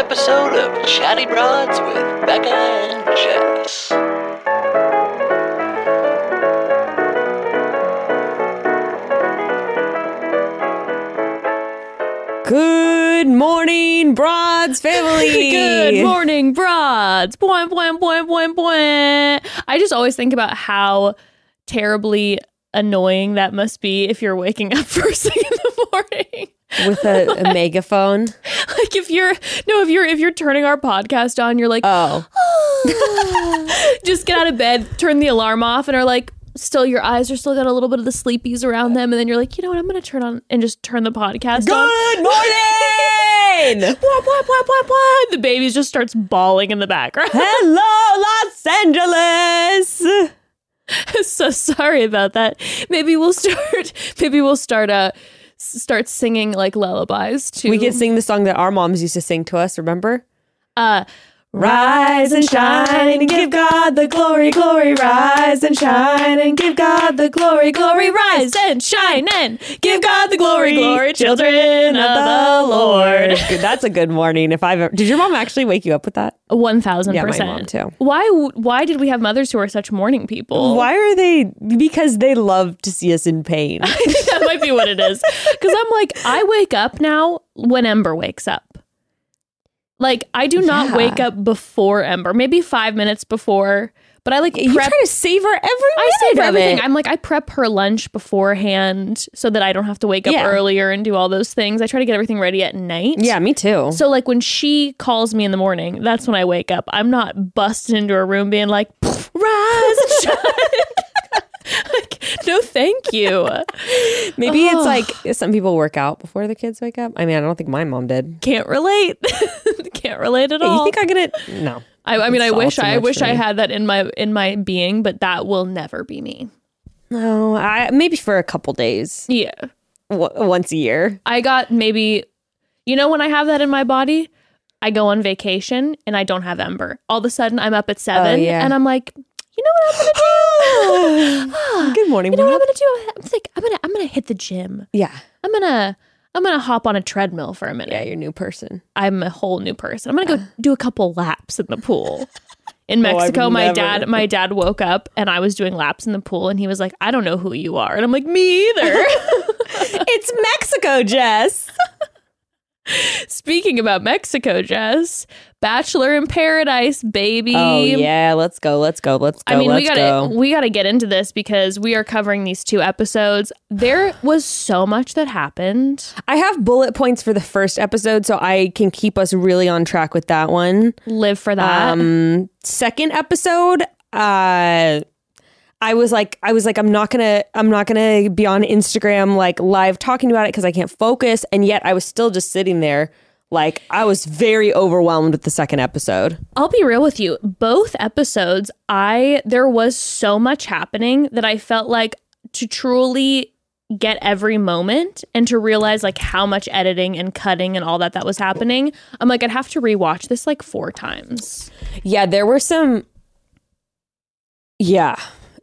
episode of Chatty Broads with Bekah and Jess. Good morning, Broads family. Good morning, broads. Boing, boing, boing, boing, boing. I just always think about how terribly annoying that must be if you're waking up first thing in the morning. With a, a megaphone. Like if you're no, if you're if you're turning our podcast on, you're like, Oh, just get out of bed, turn the alarm off, and are like, still your eyes are still got a little bit of the sleepies around them, and then you're like, you know what, I'm gonna turn on and just turn the podcast on. good morning. Wah, wah, wah, wah, wah. The baby just starts bawling in the background. Hello, Los Angeles. so sorry about that. Maybe we'll start. Maybe we'll start. Uh, s- start singing like lullabies to. We can sing the song that our moms used to sing to us. Remember? Uh, Rise and shine and give God the glory, glory. Rise and shine and give God the glory, glory. rise and shine and Give God the glory, glory, children of the Lord. That's a good morning. If I've ever, did your mom actually wake you up with that? One thousand Yeah, my percent. mom too. Why? w- Why did we have mothers who are such morning people? Why are they? Because they love to see us in pain. I think that might be what it is. Because I'm like, I wake up now when Ember wakes up. Like I do not Yeah. wake up before Ember. Maybe five minutes before. But I like you try to savor every I save everything. it. I'm like, I prep her lunch beforehand so that I don't have to wake up Yeah. earlier and do all those things. I try to get everything ready at night. yeah, me too. So like when she calls me in the morning, that's when I wake up. I'm not busting into her room being like, rise. like, no, thank you. Maybe it's like some people work out before the kids wake up. I mean, I don't think my mom did. Can't relate. Can't relate at all. you think I get it? No. I, I mean, I wish I wish I had that in my in my being, but that will never be me. No, I maybe for a couple days, Yeah. w- once a year. I got maybe, you know, when I have that in my body, I go on vacation and I don't have Ember. All of a sudden, I'm up at seven Oh, yeah. and I'm like, you know what I'm gonna do? Ah, Good morning, you know what I'm gonna do? I'm like, I'm gonna, I'm gonna hit the gym. Yeah, I'm gonna, I'm gonna hop on a treadmill for a minute. yeah, you're a new person. I'm a whole new person. I'm gonna go do a couple laps in the pool. In Oh, Mexico, my never. dad, my dad woke up and I was doing laps in the pool, and he was like, "I don't know who you are," and I'm like, "Me either." it's Mexico, Jess. Speaking about Mexico, Jess, Bachelor in Paradise, baby. Oh yeah, let's go, let's go, let's go. I mean, we gotta go. we gotta get into this because we are covering these two episodes. There was so much that happened. I have bullet points for the first episode, so I can keep us really on track with that one. Live for that. Um, second episode, uh, I was like, I was like, I'm not gonna, I'm not gonna be on Instagram like live talking about it because I can't focus, and yet I was still just sitting there. Like I was very overwhelmed with the second episode. I'll be real with you. Both episodes, I there was so much happening that I felt like to truly get every moment and to realize like how much editing and cutting and all that that was happening. I'm like I'd have to rewatch this like four times. Yeah, there were some. Yeah,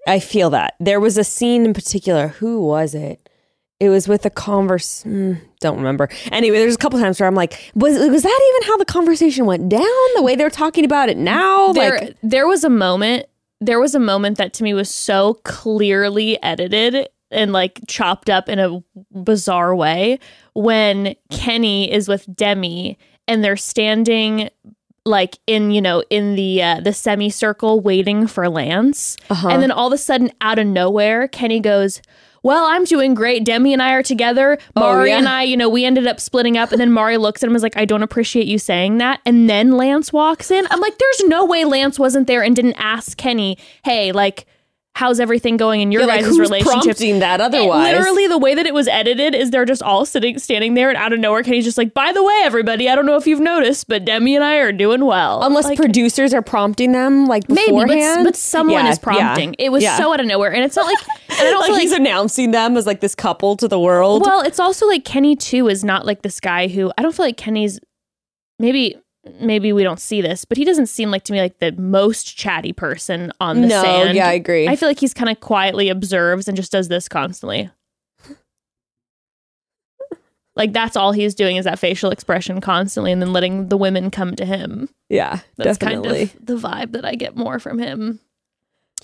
I feel that. There was a scene in particular. Who was it? It was with a converse. mm, don't remember. Anyway, there's a couple times where I'm like, was was that even how the conversation went down? The way they're talking about it now, there like there was a moment there was a moment that to me was so clearly edited and like chopped up in a bizarre way when Kenny is with Demi and they're standing like in you know in the uh, the semicircle waiting for Lance Uh-huh. and then all of a sudden out of nowhere Kenny goes well, I'm doing great. Demi and I are together. Mari Oh, yeah. and I, you know, we ended up splitting up. And then Mari looks at him and is like, I don't appreciate you saying that. And then Lance walks in. I'm like, there's no way Lance wasn't there and didn't ask Kenny, hey, like, how's everything going in your like, guys' who's relationship? prompting that otherwise? literally, the way that it was edited is they're just all sitting, standing there, and out of nowhere, Kenny's just like, "By the way, everybody, I don't know if you've noticed, but Demi and I are doing well." Unless Like, producers are prompting them, like maybe, but, but someone Yeah, is prompting. yeah, It was yeah. so out of nowhere, and it's not like, and I don't like like he's announcing them as like this couple to the world. Well, it's also like Kenny too is not like this guy who I don't feel like Kenny's maybe maybe we don't see this, but he doesn't seem like to me like the most chatty person on the no, sand. yeah, I agree. I feel like he's kind of quietly observes and just does this constantly. Like that's all he's doing is that facial expression constantly and then letting the women come to him. Yeah, That's definitely. kind of the vibe that I get more from him.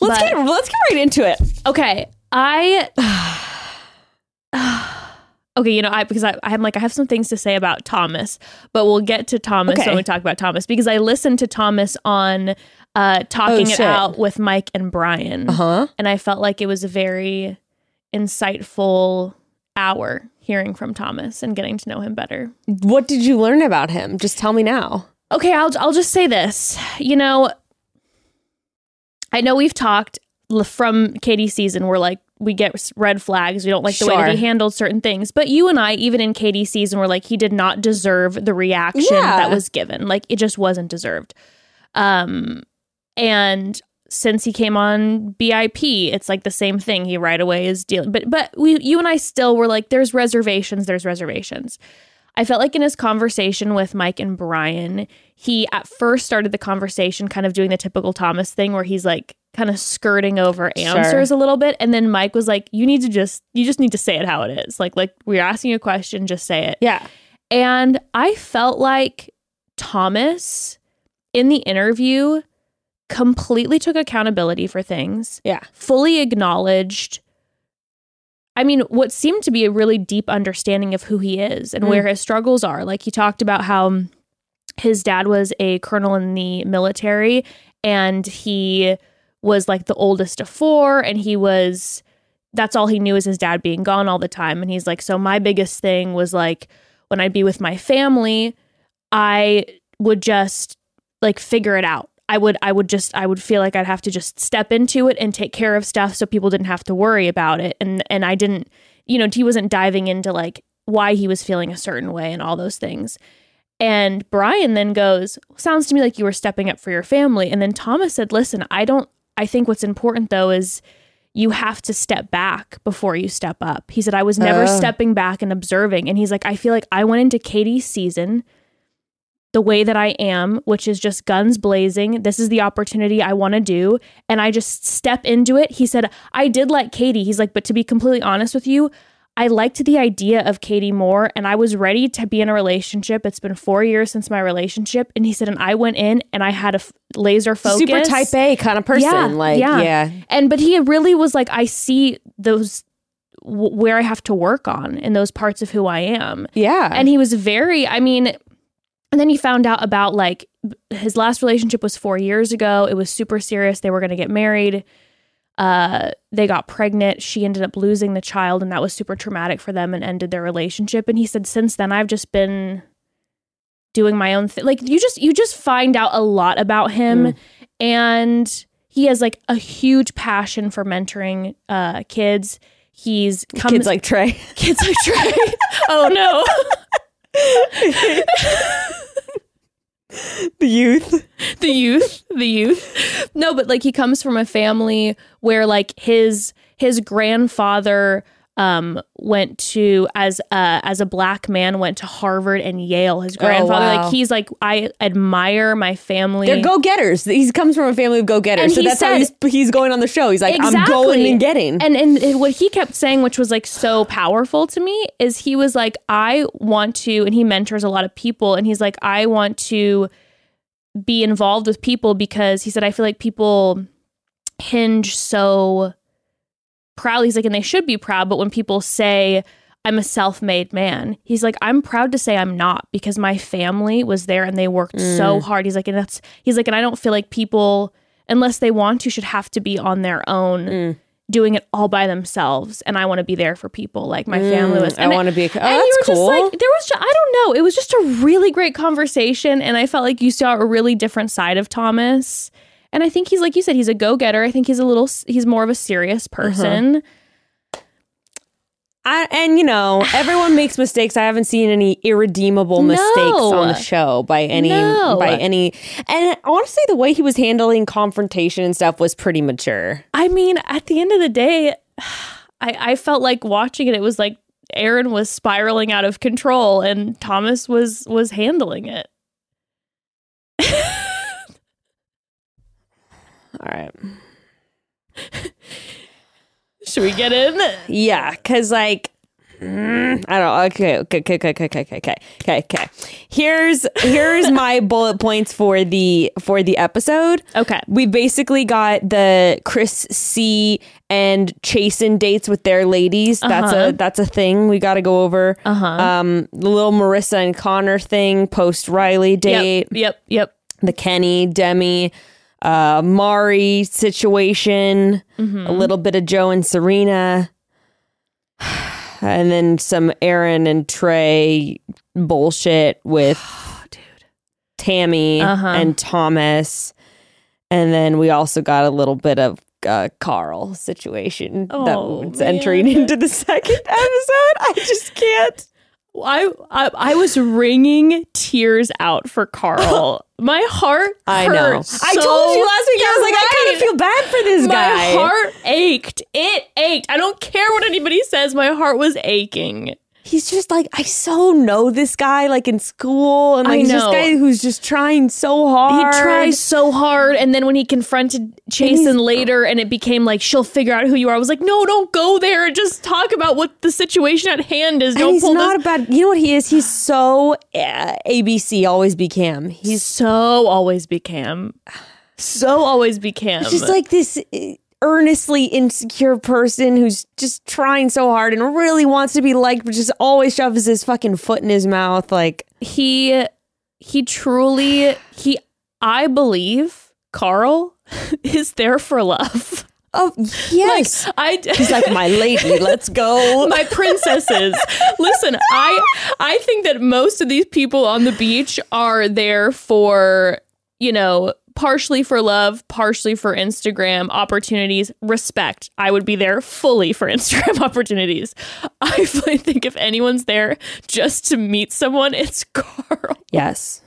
let's but- get let's get right into it. Okay, I Okay, you know, I because I I'm like I have some things to say about Thomas, but we'll get to Thomas Okay. when we talk about Thomas because I listened to Thomas on uh talking it out with Mike and Brian. huh. And I felt like it was a very insightful hour hearing from Thomas and getting to know him better. What did you learn about him? Just tell me now. Okay, I'll I'll just say this. You know, I know we've talked from Katie's season, we're like we get red flags. We don't like the way that he handled certain things. But you and I, even in Katie's season, were like he did not deserve the reaction Yeah. that was given. Like it just wasn't deserved. Um, and since he came on BIP, it's like the same thing. He right away is dealing. But but we you and I still were like, there's reservations. There's reservations. I felt like in his conversation with Mike and Brian, he at first started the conversation kind of doing the typical Thomas thing where he's like kind of skirting over answers a little bit. And then Mike was like, You need to just you just need to say it how it is. Like like we're asking you a question, just say it. Yeah. And I felt like Thomas in the interview completely took accountability for things Yeah. fully acknowledged I mean, what seemed to be a really deep understanding of who he is and Mm. where his struggles are. Like he talked about how his dad was a colonel in the military and he was like the oldest of four and he was that's all he knew is his dad being gone all the time and he's like so my biggest thing was like when I'd be with my family I would just like figure it out. I would I would just I would feel like I'd have to just step into it and take care of stuff so people didn't have to worry about it. And and I didn't you know, he wasn't diving into like why he was feeling a certain way and all those things. And Brian then goes, Sounds to me like you were stepping up for your family. And then Thomas said, Listen, I don't I think what's important though is you have to step back before you step up. He said, I was never Oh. stepping back and observing. And he's like, I feel like I went into Katie's season the way that I am, which is just guns blazing. This is the opportunity I want to do. And I just step into it. He said, I did like Katie. He's like, but to be completely honest with you, I liked the idea of Katie more and I was ready to be in a relationship. It's been four years since my relationship. And he said, and I went in and I had a f- laser focus. Super type A kind of person. Yeah, like, yeah. yeah. And but he really was like, I see those w- where I have to work on in those parts of who I am. Yeah. And he was very, I mean, and then he found out about like his last relationship was four years ago. It was super serious. They were going to get married. Uh, they got pregnant. She ended up losing the child, and that was super traumatic for them and ended their relationship. And he said, since then, I've just been doing my own thing. Like you just you just find out a lot about him, Mm. and he has like a huge passion for mentoring uh, kids. He's come Kids like Trey. kids like Trey. oh no. the youth. the youth the youth no but like he comes from a family where like his his grandfather um went to as uh as a black man went to harvard and yale his grandfather wow. like he's like i admire my family They're go getters. He comes from a family of go getters. So that's how he's, he's going on the show. He's like, I'm Exactly. going and getting. and and what he kept saying which was like so powerful to me is he was like i want to and he mentors a lot of people and he's like i want to be involved with people because he said i feel like people hinge so proud. He's like and they should be proud but when people say i'm a self-made man he's like i'm proud to say i'm not because my family was there and they worked so mm. hard. He's like and that's he's like and i don't feel like people unless they want to should have to be on their own mm. doing it all by themselves and i want to be there for people. Like my family mm, was I And want to be. Oh, and that's you were cool. just like there was just, I don't know it was just a really great conversation and I felt like you saw a really different side of Thomas and I think he's like you said he's a go-getter I think he's a little he's more of a serious Uh-huh. person I, and you know, everyone makes mistakes. I haven't seen any irredeemable mistakes on the show by any No. by any. And honestly, the way he was handling confrontation and stuff was pretty mature. I mean at the end of the day I I felt like watching it it was like Aaron was spiraling out of control and Thomas was was handling it All right. should we get in Yeah, because like Mm, I don't. Okay, okay, okay, okay, okay, okay, okay, okay, okay. Here's here's my bullet points for the for the episode. Okay. we basically got the Chris C and Chasen dates with their ladies. That's Uh-huh. a that's a thing we got to go over. Uh-huh. Um, the little Maurissa and Connor thing, post Riley date, Yep. Yep. Yep. the Kenny Demi, uh, Mari situation, Mm-hmm. a little bit of Joe and Serena, and then some Aaron and Trey bullshit with dude, Tammy Uh-huh. and Thomas, and then we also got a little bit of. Uh, Karl situation Oh, that's entering into the second episode. I just can't. I, I I was wringing tears out for Karl. My heart. I know. hurt I told you last week. I was like, I kind of feel bad for this My guy. My heart ached. It ached. I don't care what anybody says. My heart was aching. He's just like I so know this guy like in school and I like he's this know. guy who's just trying so hard. He tries so hard, and then when he confronted Chasen later, and it became like she'll figure out who you are. I was like, no, don't go there. Just talk about what the situation at hand is. And Don't he's pull not this. a bad. You know what he is? He's so uh, ABC. Always be Cam. He's so always be Cam. So always be Cam. It's just like this uh, earnestly insecure person who's just trying so hard and really wants to be liked, but just always shoves his fucking foot in his mouth. Like he he truly he I believe Karl is there for love. oh yes, I he's like my lady. Let's go. my princesses. Listen, I I think that most of these people on the beach are there for, you know, partially for love, partially for Instagram opportunities, respect. I would be there fully for Instagram opportunities. I think if anyone's there just to meet someone, it's Karl. yes.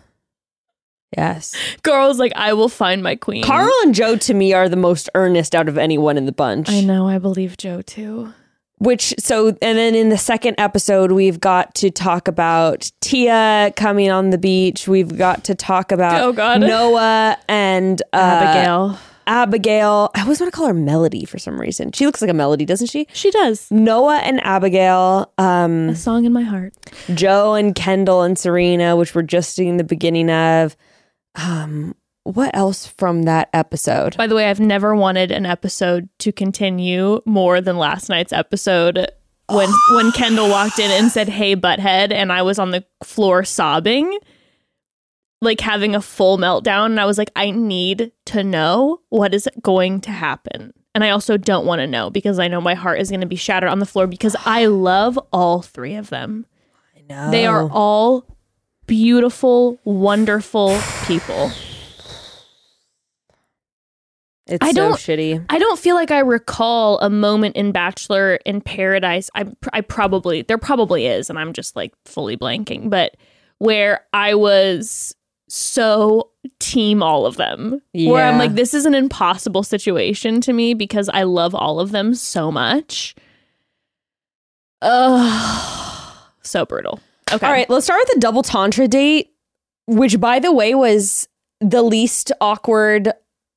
Yes. Karl's like, I will find my queen. Karl and Joe to me are the most earnest out of anyone in the bunch. I know, I believe Joe too. Which so and then in the second episode we've got to talk about Tia coming on the beach. We've got to talk about Oh, God. Noah and uh, Abigail. Abigail. I always want to call her Melody for some reason. She looks like a melody, doesn't she? She does. Noah and Abigail, um, A song in my heart. Joe and Kendall and Serena, which we're just seeing the beginning of. Um, what else from that episode? By the way, I've never wanted an episode to continue more than last night's episode when when Kendall walked in and said, "Hey, butthead," and I was on the floor sobbing, like having a full meltdown, and I was like, "I need to know what is going to happen." And I also don't want to know because I know my heart is going to be shattered on the floor because I love all three of them. No. They are all beautiful, wonderful people. It's I so don't- shitty. I don't feel like I recall a moment in Bachelor in Paradise. I I probably there probably is, and I'm just like fully blanking, but where I was so team all of them. Where I'm like, this is an impossible situation to me because I love all of them so much. Ugh, so brutal. Okay. All right, let's start with the double tantra date, which by the way was the least awkward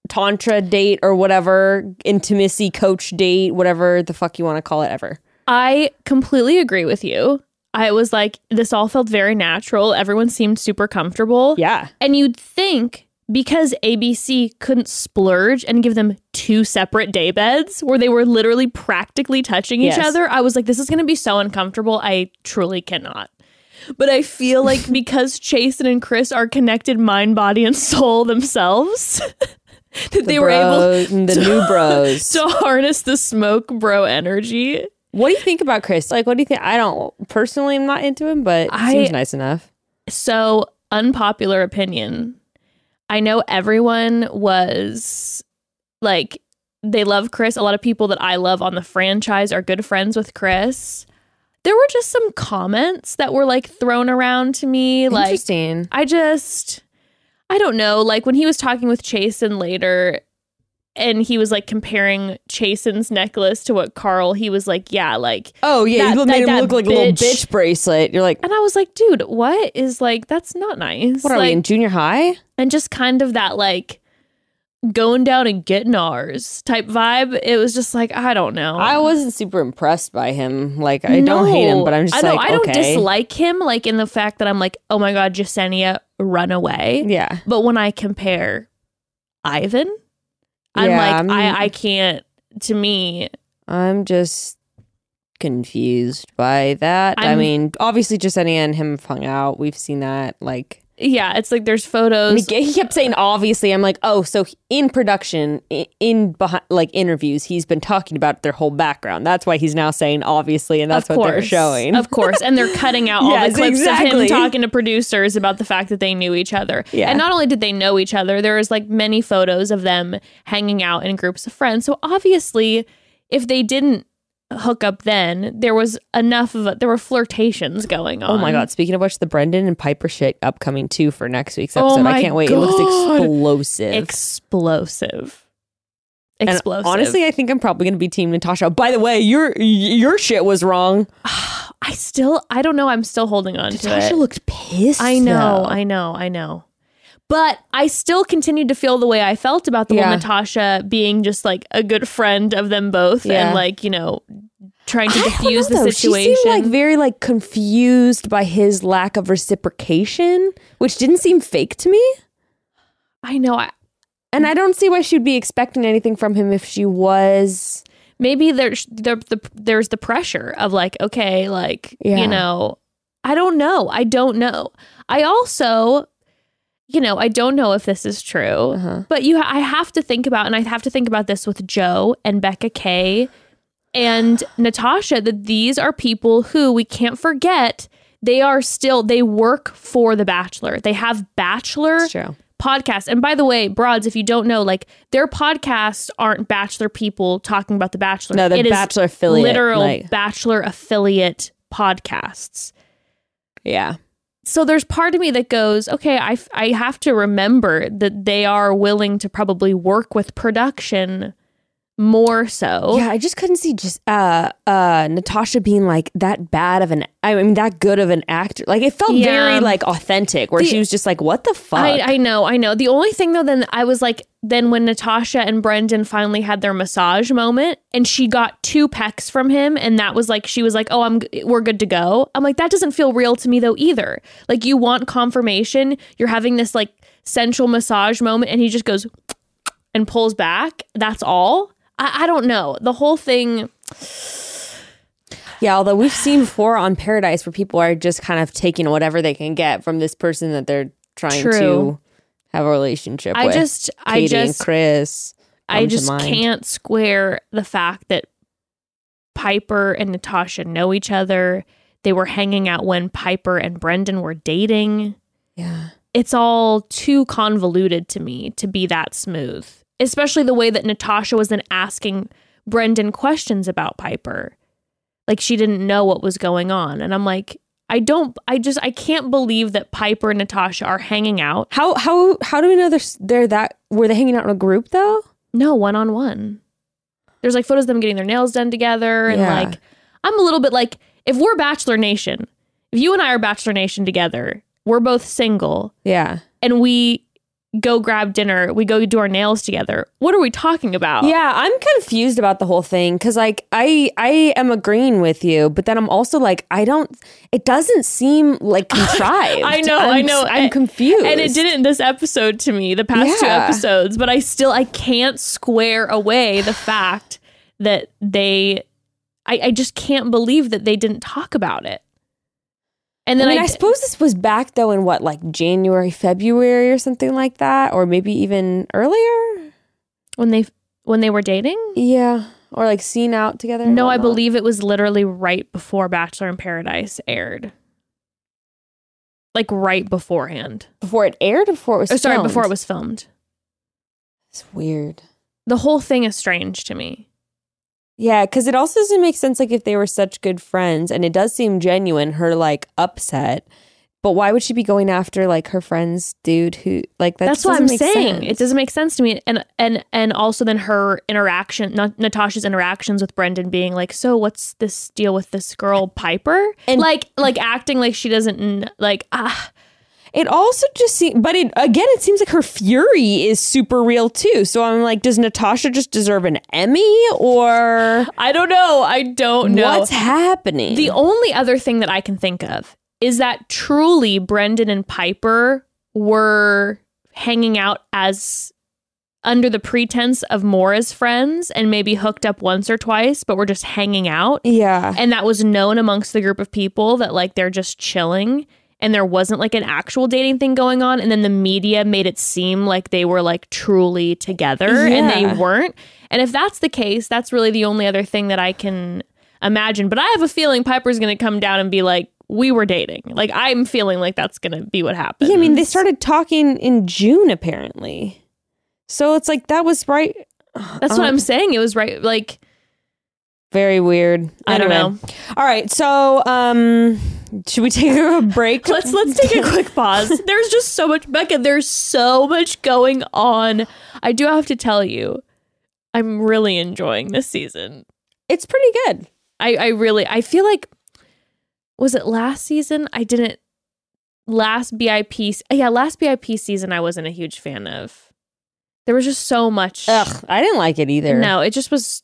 tantra date or whatever intimacy coach date, whatever the fuck you want to call it ever. I completely agree with you. I was like, this all felt very natural. Everyone seemed super comfortable. Yeah. And you'd think because ABC couldn't splurge and give them two separate day beds where they were literally practically touching each Yes. other, I was like, this is going to be so uncomfortable. I truly cannot. But I feel like because Chasen and Chris are connected mind, body, and soul themselves, that they were able and the new bros. to harness the smoke bro energy. what do you think about Chris? Like, what do you think? I don't personally, I'm not into him, but I- seems nice enough. So, unpopular opinion. I know everyone was like, they love Chris. A lot of people that I love on the franchise are good friends with Chris. There were just some comments that were like thrown around to me. Like, I just, I don't know. Like, when he was talking with Chasen later, and he was like comparing Chasen's necklace to what Karl, he was like, yeah, like, Oh yeah, That- you made that- him look like a little bitch- bitch bracelet. You're like, and I was like, dude, what is like, that's not nice. what are like, we in junior high? and just kind of that like going down and getting ours type vibe. It was just like I don't know. I wasn't super impressed by him. Like I don't hate him, but I'm just I like I don't okay. dislike him like in the fact that I'm like, oh my god, Jessenia, run away. Yeah. But when I compare Ivan, I'm Yeah, like, I'm- I I can't. To me, I'm just confused by that. i I'm- mean, obviously Jessenia and him have hung out. We've seen that. Like yeah, it's like there's photos. he kept saying obviously. I'm like, oh, so in production, in, in behind, like interviews, he's been talking about their whole background. That's why he's now saying obviously, and that's what they're showing. Of course. And they're cutting out all Yes, the clips of him talking to producers about the fact that they knew each other. Yeah. And not only did they know each other, there was like many photos of them hanging out in groups of friends. So obviously, if they didn't hook up then, there was enough of a, there were flirtations going on. Oh my god! Speaking of which, the Brendan and Piper shit upcoming too for next week's Oh episode. my I can't wait. It looks God. explosive. Explosive. And Explosive. honestly, I think I'm probably going to be Team Natasha. By the way, your your shit was wrong. I still I don't know. I'm still holding on to Natasha it. looked pissed. I know, though. I know, I know. But I still continued to feel the way I felt about the Yeah. whole Natasha being just like a good friend of them both Yeah. and like, you know, trying to I don't diffuse know, the though. situation. She seemed like very like confused by his lack of reciprocation, which didn't seem fake to me. I know. I, And I don't see why she'd be expecting anything from him if she was. maybe there's there, the, there's the pressure of like, okay, like, Yeah. you know, I don't know. I don't know. I also, you know, I don't know if this is true, Uh-huh. but you, I have to think about, and I have to think about this with Joe and Becca Kay and Natasha, that these are people who we can't forget. They are still, they work for The Bachelor. They have Bachelor podcasts. And by the way, broads, if you don't know, like their podcasts aren't Bachelor people talking about The Bachelor. No, is Bachelor affiliate. Literal like- Bachelor affiliate podcasts. yeah. So there's part of me that goes, okay, I, I have to remember that they are willing to probably work with production more so. Yeah, I just couldn't see just uh uh Natasha being like that bad of an I mean that good of an actor. Like it felt Yeah. very like authentic where The- she was just like, What the fuck? I, I know, I know. The only thing though, then I was like, then when Natasha and Brendan finally had their massage moment, and she got two pecks from him, and that was like, she was like, "Oh, I'm, we're good to go." I'm like, that doesn't feel real to me though either. Like, you want confirmation, you're having this like sensual massage moment, and he just goes and pulls back. That's all. I, I don't know. The whole thing. Yeah, although we've seen before on Paradise where people are just kind of taking whatever they can get from this person that they're trying True. to have a relationship I with. just, I Katie and just, Chris. I just can't square the fact that Piper and Natasha know each other. They were hanging out when Piper and Brendan were dating. Yeah. It's all too convoluted to me to be that smooth, especially the way that Natasha was then asking Brendan questions about Piper. Like she didn't know what was going on. And I'm like, I don't, I just, I can't believe that Piper and Natasha are hanging out. How how how do we know they're they're that were they hanging out in a group though? No, one on one. There's like photos of them getting their nails done together. And Yeah. like, I'm a little bit like, if we're Bachelor Nation, if you and I are Bachelor Nation together, we're both single Yeah. and we go grab dinner, we go do our nails together. What are we talking about? Yeah, I'm confused about the whole thing cuz like I I am agreeing with you, but then I'm also like I don't it doesn't seem like contrived. I know, I'm, I know. I'm confused. And it didn't this episode to me, the past two episodes, but I still I can't square away the fact that they I, I just can't believe that they didn't talk about it. And I then mean, I, I, suppose this was back though in what, like January, February, or something like that, or maybe even earlier. when they when they were dating? Yeah, or like seen out together. No, I believe it was literally right before Bachelor in Paradise aired. Like right beforehand. before it aired, before it was. Oh, sorry, filmed? before it was filmed. It's weird. The whole thing is strange to me. Yeah, because it also doesn't make sense. Like if they were such good friends, and it does seem genuine. Her like upset, but why would she be going after like her friend's dude? Who like that That's what I'm saying. sense. It doesn't make sense to me. And and and also then her interaction, not Natasha's interactions with Brendan being like, "So what's this deal with this girl Piper?" And- like like acting like she doesn't like ah It also just seems, but it again, it seems like her fury is super real too. So I'm like, does Natasha just deserve an Emmy or I don't know. I don't know. what's happening? The only other thing that I can think of is that truly Brendan and Piper were hanging out as under the pretense of more as friends and maybe hooked up once or twice, but were just hanging out. yeah, And that was known amongst the group of people that like they're just chilling and there wasn't like an actual dating thing going on. And then the media made it seem like they were like truly together and they weren't. And if that's the case, that's really the only other thing that I can imagine. But I have a feeling Piper's going to come down and be like, we were dating. Like I'm feeling like that's going to be what happens. yeah. I mean, they started talking in June apparently, so it's like that was right. That's what uh, I'm saying. It was right. Like, Very weird. I don't know. All right, so um, should we take a break? let's let's take a quick pause. There's just so much Bekah, there's so much going on. I do have to tell you, I'm really enjoying this season. It's pretty good. I, I really I feel like was it last season? I didn't last BIP yeah, last BIP season I wasn't a huge fan of. There was just so much Ugh, I didn't like it either. No, it just was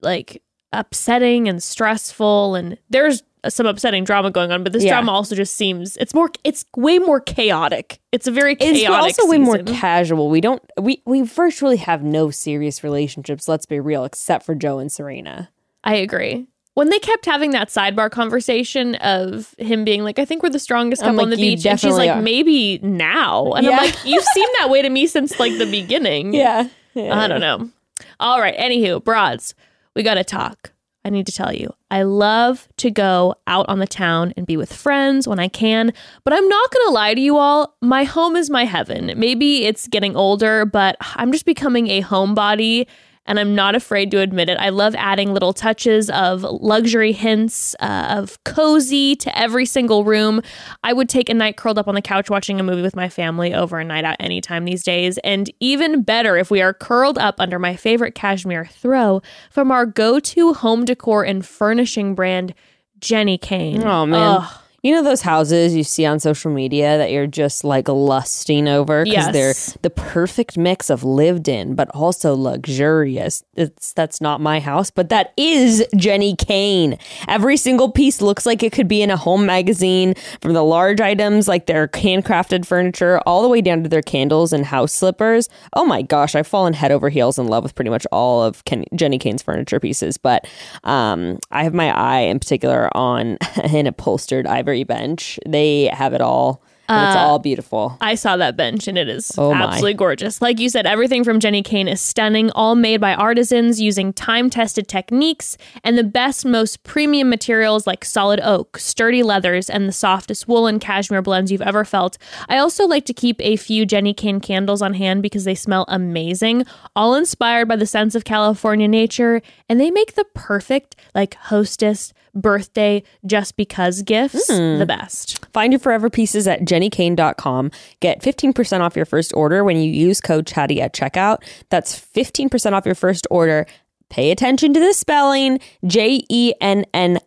like upsetting and stressful and there's some upsetting drama going on, but this Yeah. drama also just seems it's more it's way more chaotic. It's a very chaotic it's also way more casual. We don't we we virtually have no serious relationships. Let's be real, except for Joe and Serena. I agree. When they kept having that sidebar conversation of him being like, I think we're the strongest couple on the beach. And she's like, are." maybe now. And Yeah. I'm like, you've seemed that way to me since like the beginning. Yeah, I don't know. All right. Anywho, broads, we got to talk. I need to tell you, I love to go out on the town and be with friends when I can, but I'm not to lie to you all. My home is my heaven. Maybe it's getting older, but I'm just becoming a homebody. And I'm not afraid to admit it. I love adding little touches of luxury hints uh, of cozy to every single room. I would take a night curled up on the couch watching a movie with my family over a night out anytime these days. And even better if we are curled up under my favorite cashmere throw from our go to home decor and furnishing brand, Jenni Kayne. Oh man. Ugh. You know those houses you see on social media that you're just like lusting over because Yes. they're the perfect mix of lived in but also luxurious. It's that's not my house, but that is Jenni Kayne. Every single piece looks like it could be in a home magazine from the large items like their handcrafted furniture all the way down to their candles and house slippers. Oh my gosh, I've fallen head over heels in love with pretty much all of Ken- Jenni Kayne's furniture pieces, but um, I have my eye in particular on an upholstered ivory bench. They have it all. And it's uh, all beautiful. I saw that bench and it is Oh, my. absolutely gorgeous. Like you said, everything from Jenni Kayne is stunning, all made by artisans using time tested techniques and the best, most premium materials like solid oak, sturdy leathers, and the softest wool and cashmere blends you've ever felt. I also like to keep a few Jenni Kayne candles on hand because they smell amazing, all inspired by the sense of California nature, and they make the perfect, like, hostess birthday just because gifts hmm. the best. Find your forever pieces at jennikayne.com. Get 15% off your first order when you use code chatty at checkout. That's 15% off your first order. Pay attention to the spelling J E N N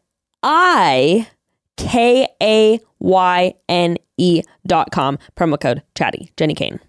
I K A Y N E dot com. Promo code chatty. Jenni Kayne.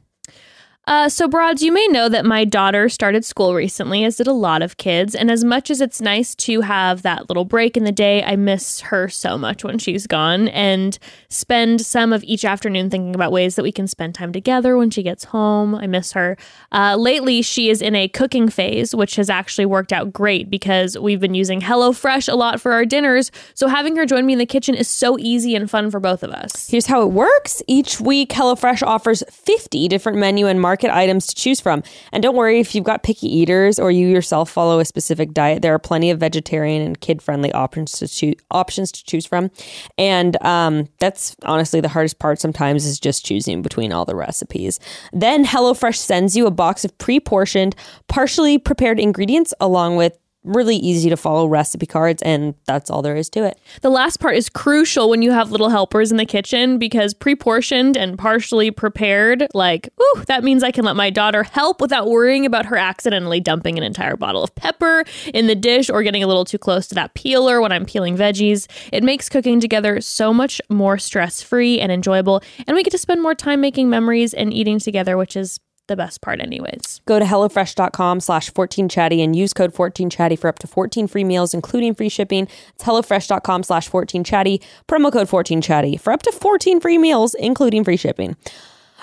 Uh, so, Broads, you may know that my daughter started school recently, as did a lot of kids. And as much as it's nice to have that little break in the day, I miss her so much when she's gone and spend some of each afternoon thinking about ways that we can spend time together when she gets home. I miss her. Uh, lately, she is in a cooking phase, which has actually worked out great because we've been using HelloFresh a lot for our dinners. So, having her join me in the kitchen is so easy and fun for both of us. Here's how it works. Each week, HelloFresh offers 50 different menu and market items to choose from. And don't worry if you've got picky eaters or you yourself follow a specific diet, there are plenty of vegetarian and kid friendly options to choose options to choose from. And um, that's honestly the hardest part sometimes is just choosing between all the recipes. Then HelloFresh sends you a box of pre portioned, partially prepared ingredients along with really easy to follow recipe cards, and that's all there is to it. The last part is crucial when you have little helpers in the kitchen because pre portioned and partially prepared, like, ooh, that means I can let my daughter help without worrying about her accidentally dumping an entire bottle of pepper in the dish or getting a little too close to that peeler when I'm peeling veggies. It makes cooking together so much more stress free and enjoyable, and we get to spend more time making memories and eating together, which is the best part, anyways. Go to HelloFresh.com slash 14chatty and use code 14chatty for up to 14 free meals, including free shipping. It's HelloFresh.com slash 14chatty, promo code 14chatty for up to 14 free meals, including free shipping.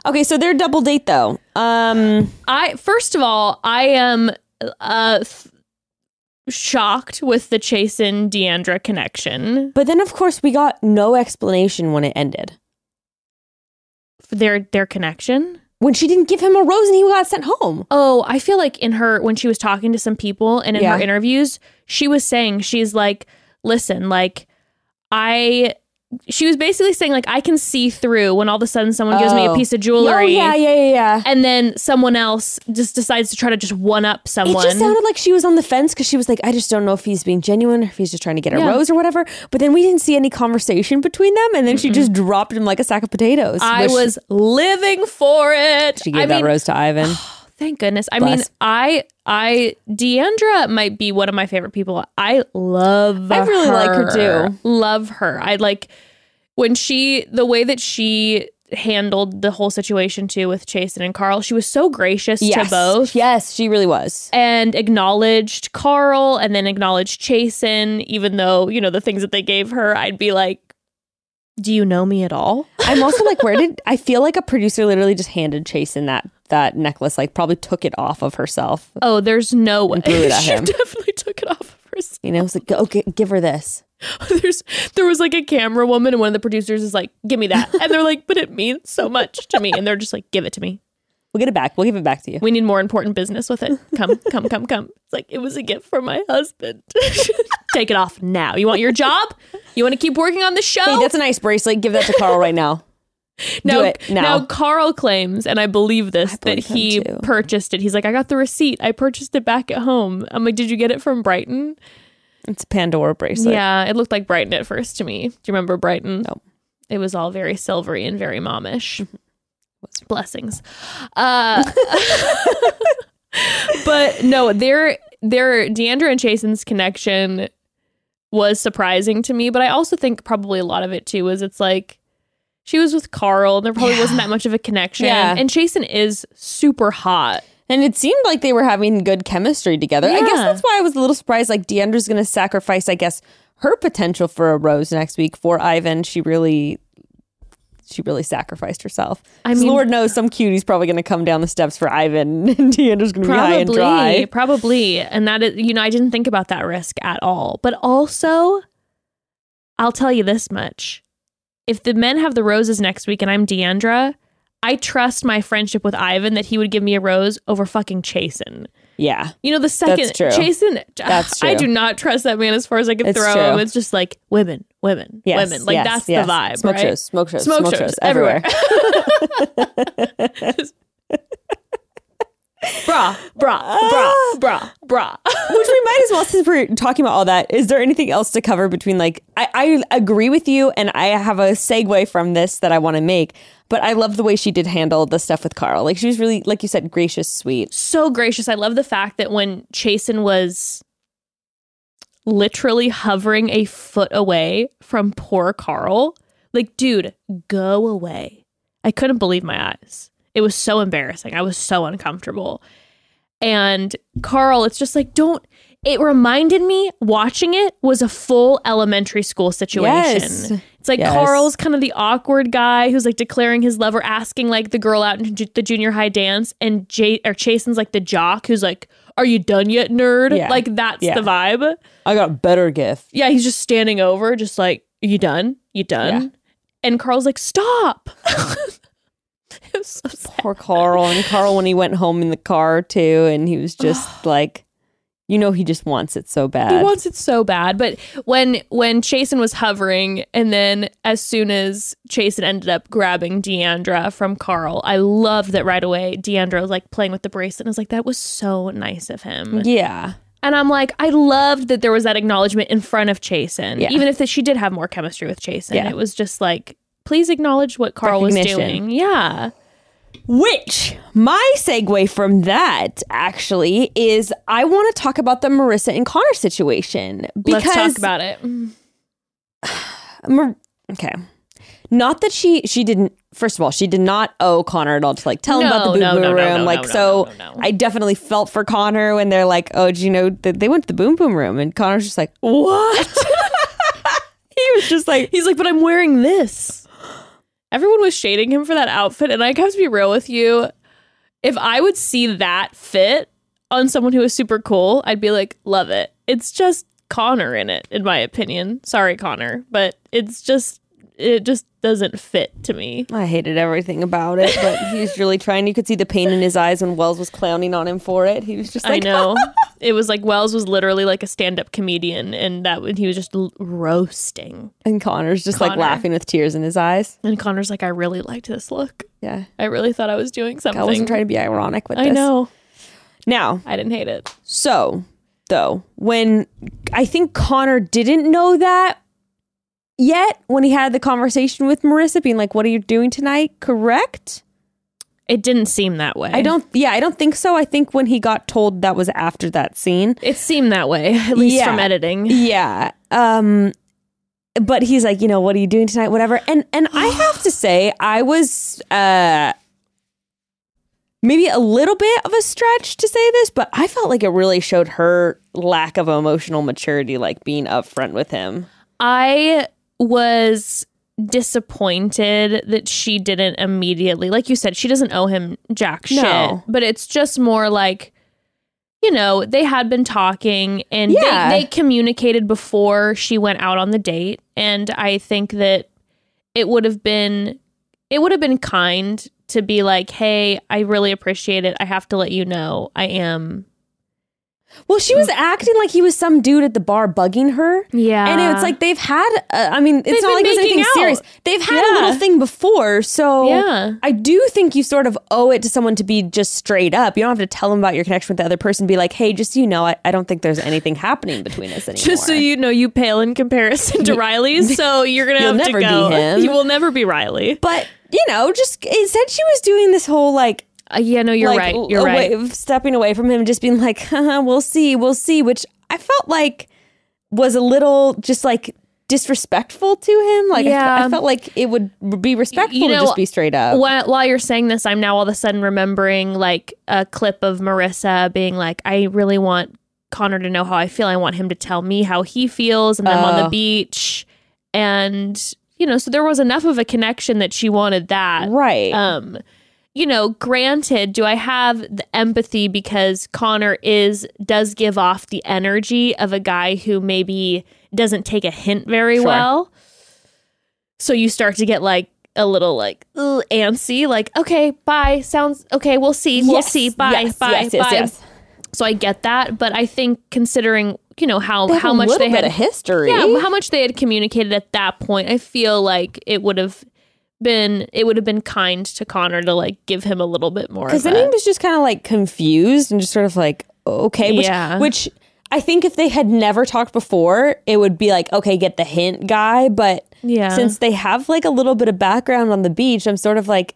Okay, so their double date though. Um, I first of all, I am uh th- shocked with the Chase and Deandra connection. but then of course we got no explanation when it ended. Their their connection. When she didn't give him a rose and he got sent home. Oh, I feel like in her when she was talking to some people and in Yeah. her interviews, she was saying she's like, listen, like I she was basically saying like I can see through when all of a sudden someone gives me a Oh. piece of Oh, jewelry yeah, yeah, yeah, yeah. and then someone else just decides to try to just one up someone. It someone. just sounded like she was on the fence because she was like, I just don't know if he's being genuine or if he's just trying to get a Yeah. rose or whatever. But then we didn't see any conversation between them. And then she just dropped him like a sack of potatoes. I which was living for it. She gave I that mean, rose to Ivan. Thank goodness. I mean, Bless. I I Deandra might be one of my favorite people. I love I really like her too. Love her. I like when she the way that she handled the whole situation too with Chasen and Karl. She was so gracious yes. to both. Yes, she really was. And acknowledged Karl and then acknowledged Chasen, even though, you know, the things that they gave her, I'd be like, Do you know me at all? I'm also like, where did I feel like a producer literally just handed Chasen that that necklace, like probably took it off of herself. Oh, there's no way. threw it at she him. definitely took it off of herself. You know, it was like, go gi- give her this. There's there was like a camera woman and one of the producers is like, "Give me that," and they're like, "But it means so much to me," and they're just like, "Give it to me. We'll get it back. We'll give it back to you. We need more important business with it. Come, come, come, come." It's like it was a gift from my husband. Take it off now. You want your job? You want to keep working on the show? Hey, that's a nice bracelet. Give that to Karl right now. now, it now. Karl claims, and I believe this, believe that he too. purchased it. He's like, I got the receipt. I purchased it back at home. I'm like, did you get it from Brighton? It's a Pandora bracelet. Yeah, it looked like Brighton at first to me. Do you remember Brighton? No. It was all very silvery and very momish. Blessings. Uh, but no, their their Deandra and Chasen's connection was surprising to me, but I also think probably a lot of it too is it's like she was with Karl and there probably wasn't that much of a connection. Yeah. And Chasen is super hot. And it seemed like they were having good chemistry together. I guess that's why I was a little surprised. Like Deandra's going to sacrifice, I guess, her potential for a rose next week for Ivan. She really, she really sacrificed herself. I mean- Lord knows some cutie's probably going to come down the steps for Ivan, and Deandra's going to be high and Probably, dry. probably. And that is, you know, I didn't think about that risk at all. But also, I'll tell you this much. If the men have the roses next week and I'm Deandra, I trust my friendship with Ivan that he would give me a rose over fucking Chasen. Yeah, You know, the second That's true. Chasen, That's I do not trust that man as far as I can It's throw true. him. It's just like women, women, yes, women. Like yes, that's yes. the vibe. Smoke right? shows, smoke shows, Smoke, shows, everywhere. Bra, bra, bra, ah. bra, bra. Which we might as well, since we're talking about all that, is there anything else to cover between like, I, I agree with you, and I have a segue from this that I want to make, but I love the way she did handle the stuff with Karl. Like, she was really, like you said, gracious, sweet. so gracious. I love the fact that when Chasen was literally hovering a foot away from poor Karl, like, dude, go away. I couldn't believe my eyes. It was so embarrassing. I was so uncomfortable. And Karl, it's just like, don't. It reminded me watching it was a full elementary school situation. Yes. It's like Yes. Karl's kind of the awkward guy who's like declaring his love or asking like the girl out in ju- the junior high dance, and Jay or Chasen's like the jock who's like, "Are you done yet, nerd?" Yeah. Like that's Yeah. the vibe. I got better gift. Yeah, he's just standing over, just like, "You done? You done?" Yeah. And Karl's like, "Stop." it was so sad. Poor Karl. And Karl, when he went home in the car too, and he was just like, you know, he just wants it so bad. He wants it so bad. But when when Chasen was hovering, and then as soon as Chasen ended up grabbing Deandra from Karl, I loved that right away. Deandra was like playing with the bracelet. and I was like, that was so nice of him. yeah. And I'm like, I loved that there was that acknowledgement in front of Chasen. Yeah. Even if that she did have more chemistry with Chasen. Yeah. It was just like, please acknowledge what Karl was doing. Yeah. Which my segue from that actually is I want to talk about the Maurissa and Connor situation because Let's talk about it. Mar- okay, not that she she didn't. First of all, she did not owe Connor at all to like tell him about the No, boom no, boom no, no, room. no, like no, so, no, no, no. I definitely felt for Connor when they're like, "Oh, do you know that they went to the boom boom room?" And Connor's just like, "What?" he was just like, He's like, but I'm wearing this. Everyone was shading him for that outfit, and I have to be real with you. If I would see that fit on someone who is super cool, I'd be like, love it. It's just Connor in it, in my opinion. Sorry, Connor, but it's just it just doesn't fit to me. I hated everything about it, but he was really trying. You could see the pain in his eyes when Wells was clowning on him for it. He was just I like, know. it was like Wells was literally like a stand-up comedian, and that when he was just l- roasting. and Connor's just like laughing with tears in his eyes. And Connor's like, I really liked this look. Yeah, I really thought I was doing something. I wasn't trying to be ironic with this. I this. know. Now, I didn't hate it. So, though, when I think Connor didn't know that yet when he had the conversation with Maurissa, being like, What are you doing tonight? Correct? It didn't seem that way. I don't, yeah, I don't think so. I think when he got told that was after that scene. It seemed that way, at least Yeah. from editing. Yeah. Um, but he's like, you know, what are you doing tonight? Whatever. And and I have to say, I was uh maybe a little bit of a stretch to say this, but I felt like it really showed her lack of emotional maturity, like being upfront with him. I was disappointed that she didn't immediately, like you said, she doesn't owe him jack shit. No. But it's just more like, you know, they had been talking and Yeah. they, they communicated before she went out on the date. And I think that it would have been it would have been kind to be like, hey, I really appreciate it. I have to let you know I am Well, she was acting like he was some dude at the bar bugging her. Yeah. And it's like they've had, uh, I mean, it's They've not like it's anything out. serious. They've had a little thing before. So Yeah. I do think you sort of owe it to someone to be just straight up. You don't have to tell them about your connection with the other person. Be like, hey, just so you know, I, I don't think there's anything happening between us anymore. Just so you know, you pale in comparison to Riley, so you're gonna have never to be go. him. You will never be Riley. But, you know, just instead she was doing this whole like, Uh, yeah, no, you're like right. You're away, right. stepping away from him, just being like, we'll see, we'll see, which I felt like was a little just like disrespectful to him. Like, I, I felt like it would be respectful You to just be straight up. While, while you're saying this, I'm now all of a sudden remembering like a clip of Maurissa being like, "I really want Connor to know how I feel. I want him to tell me how he feels." And them on Oh. the beach, and you know, so there was enough of a connection that she wanted that. right. um you know granted do i have the empathy because connor is does give off the energy of a guy who maybe doesn't take a hint very Sure. well so you start to get like a little like "Ugh," antsy like okay bye sounds okay we'll see we'll see bye yes, bye yes, yes, bye yes. so i get that but i think considering you know how how much they had of history. yeah, how much they had communicated at that point, I feel like it would have been it would have been kind to Connor to like give him a little bit more. Because then he was just kind of like confused and just sort of like, okay. Which, Yeah. which I think if they had never talked before, it would be like, okay, get the hint guy. But Yeah. since they have like a little bit of background on the beach, I'm sort of like,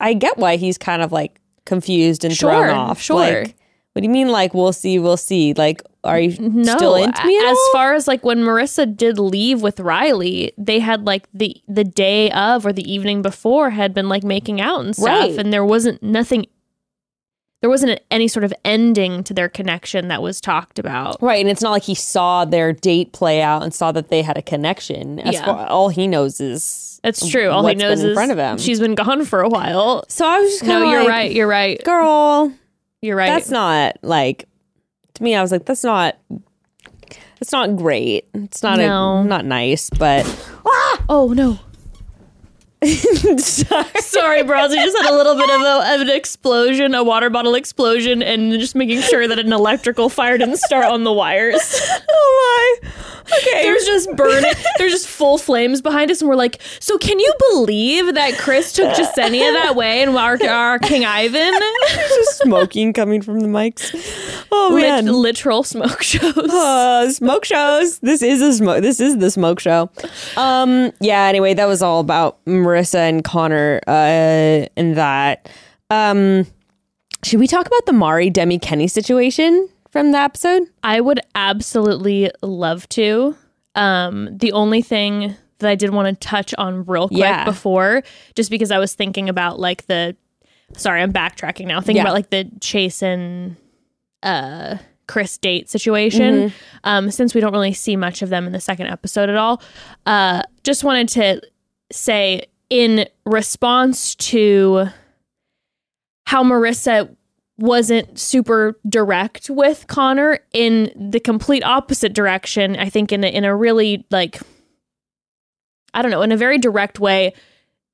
I get why he's kind of like confused and Sure, thrown off. sure. Like, what do you mean, like, we'll see, we'll see? Like, are you no, still into me? As all? far as like when Maurissa did leave with Riley, they had like the the day of or the evening before had been like making out and stuff, Right. and there wasn't nothing. There wasn't any sort of ending to their connection that was talked about. Right, and it's not like he saw their date play out and saw that they had a connection. As Yeah. far, all he knows is That's true. All he knows been in is front of him. she's been gone for a while. So I was just kind No, of you're right. You're right. girl. You're right. That's not like to me. I was like, that's not. It's not great. It's not No. a, not nice, but oh no. Sorry, bros. I just had a little bit of, a, of an explosion, a water bottle explosion, and just making sure that an electrical fire didn't start on the wires. oh my, Okay. There's just burning. There's just full flames behind us, and we're like, so can you believe that Chris took Jessenia that way and our, our King Ivan? There's just smoking coming from the mics. Oh Lit- man. literal smoke shows. Uh, smoke shows. This is a smoke. This is the smoke show. Um. Yeah. Anyway, that was all about Maurissa and Connor. Uh, and that. Um. Should we talk about the Mari Demi Kenny situation from the episode? I would absolutely love to. Um, the only thing that I did want to touch on real quick Yeah. before, just because I was thinking about like the, sorry, I'm backtracking now. Thinking Yeah. about like the Chase and uh, Chris date situation. Mm-hmm. Um, since we don't really see much of them in the second episode at all, uh, just wanted to say in response to how Maurissa wasn't super direct with Connor in the complete opposite direction. I think in a, in a really like I don't know, in a very direct way.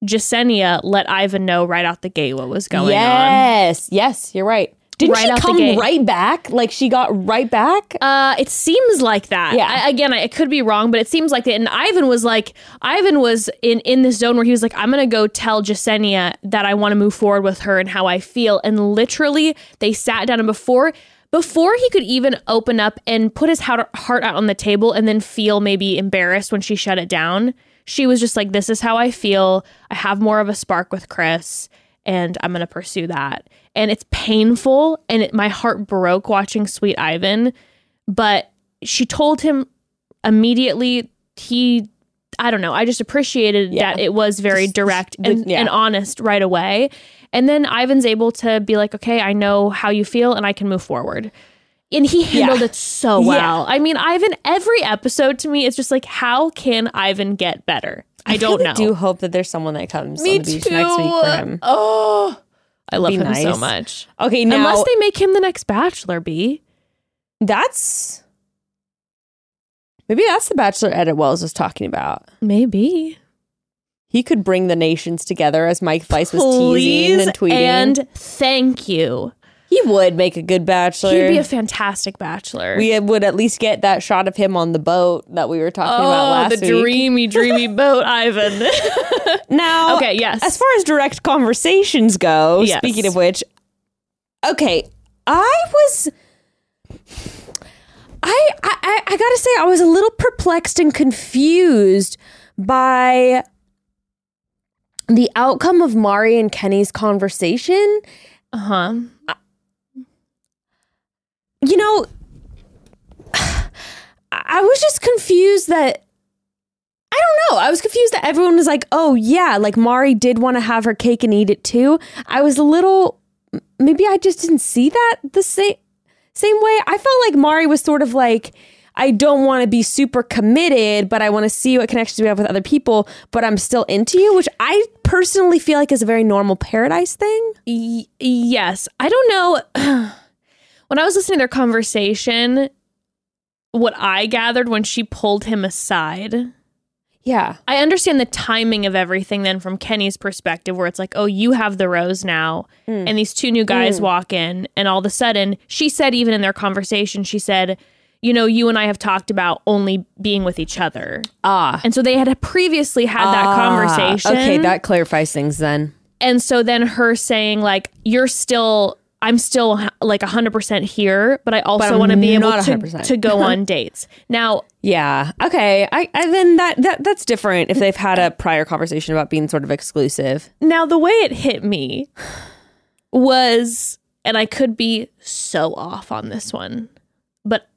Jessenia let Ivan know right out the gate what was going on. yes. Yes. You're right. Didn't Right she come right back? Like she got right back. Uh, it seems like that. Yeah. I, again, I, I could be wrong, but it seems like that. And Ivan was like, Ivan was in in this zone where he was like, I'm gonna go tell Jessenia that I want to move forward with her and how I feel. And literally, they sat down and before before he could even open up and put his heart heart out on the table and then feel maybe embarrassed when she shut it down, she was just like, This is how I feel. I have more of a spark with Chris and I'm going to pursue that. And it's painful and it, my heart broke watching Sweet Ivan, but she told him immediately he I don't know, I just appreciated Yeah. that it was very Just- direct and, yeah. and honest right away. And then Ivan's able to be like, "Okay, I know how you feel and I can move forward." And he handled Yeah. it so well. I mean, Ivan every episode to me is just like how can Ivan get better? I, don't really know. I do hope that there's someone that comes Me on the beach too. next week for him. Oh, I love him so much. Okay, now Unless they make him the next Bachelor, B. that's maybe that's the Bachelor edit Wells was talking about. Maybe. He could bring the nations together, as Mike Fleiss was teasing and tweeting. And thank you. He would make a good Bachelor. He'd be a fantastic Bachelor. we would at least get that shot of him on the boat that we were talking about oh, last the week. dreamy, dreamy boat, Ivan. Now, Okay, yes. As far as direct conversations go, Yes. speaking of which, okay, I was. I, I I gotta say I was a little perplexed and confused by the outcome of Mari and Kenny's conversation. uh huh. You know, I- was just confused that I don't know. I was confused that everyone was like, "Oh yeah, like Mari did want to have her cake and eat it too." I was a little maybe I just didn't see that the same same way. I felt like Mari was sort of like I don't want to be super committed, but I want to see what connections we have with other people, but I'm still into you, which I personally feel like is a very normal paradise thing. Y- yes. I don't know. when I was listening to their conversation, what I gathered when she pulled him aside, Yeah. I understand the timing of everything then from Kenny's perspective, where it's like, oh, you have the rose now. Mm. And these two new guys mm. walk in, and all of a sudden, she said, even in their conversation, she said, you know, you and I have talked about only being with each other. Ah. And so they had previously had that ah. conversation. Okay, that clarifies things then. and so then her saying like you're still i'm still like 100% here but i also want to be able to, to go on dates now Yeah. Okay. I, I then that that that's different if they've had a prior conversation about being sort of exclusive. now the way it hit me was and i could be so off on this one but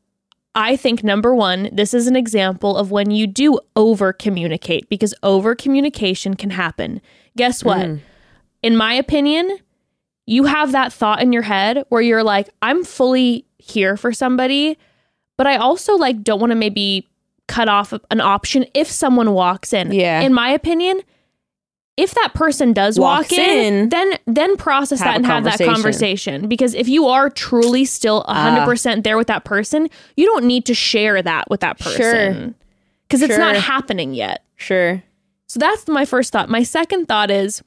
i think number one this is an example of when you do over communicate because over communication can happen guess what mm. in my opinion you have that thought in your head where you're like i'm fully here for somebody but i also like don't want to maybe cut off an option if someone walks in Yeah. in my opinion if that person does Walks walk in, in, then then process that and have that conversation. because if you are truly still 100% ah. there with that person you don't need to share that with that person because it's not happening yet Sure. so that's my first thought. My second thought is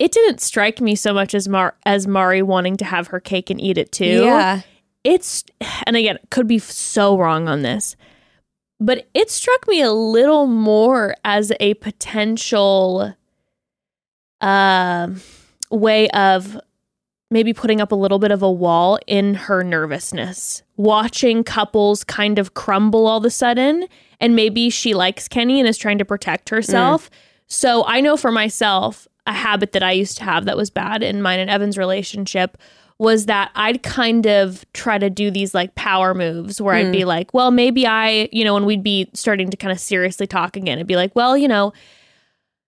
it didn't strike me so much as Mar as Mari wanting to have her cake and eat it too. Yeah. It's and again, could be so wrong on this. but it struck me a little more as a potential um way of maybe putting up a little bit of a wall in her nervousness, watching couples kind of crumble all of a sudden. And maybe she likes Kenny and is trying to protect herself. So I know for myself, a habit that I used to have that was bad in mine and Evan's relationship was that I'd kind of try to do these like power moves where I'd be hmm. like, well, maybe I, you know, when we'd be starting to kind of seriously talk again, it'd be like, well, you know,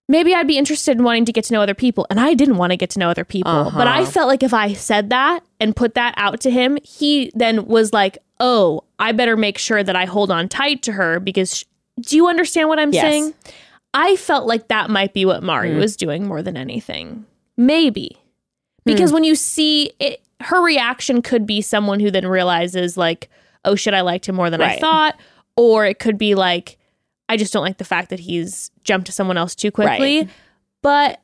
maybe I'd be interested in wanting to get to know other people. And I didn't want to get to know other people. But I uh-huh. felt like if I said that and put that out to him, he then was like, oh, I better make sure that I hold on tight to her because sh- do you understand what I'm Yes. saying? I felt like that might be what Mari hmm. was doing more than anything. Maybe. Because hmm. when you see it, her reaction could be someone who then realizes, like, oh shit, I liked him more than I thought. Or it could be like, I just don't like the fact that he's jumped to someone else too quickly. Right. But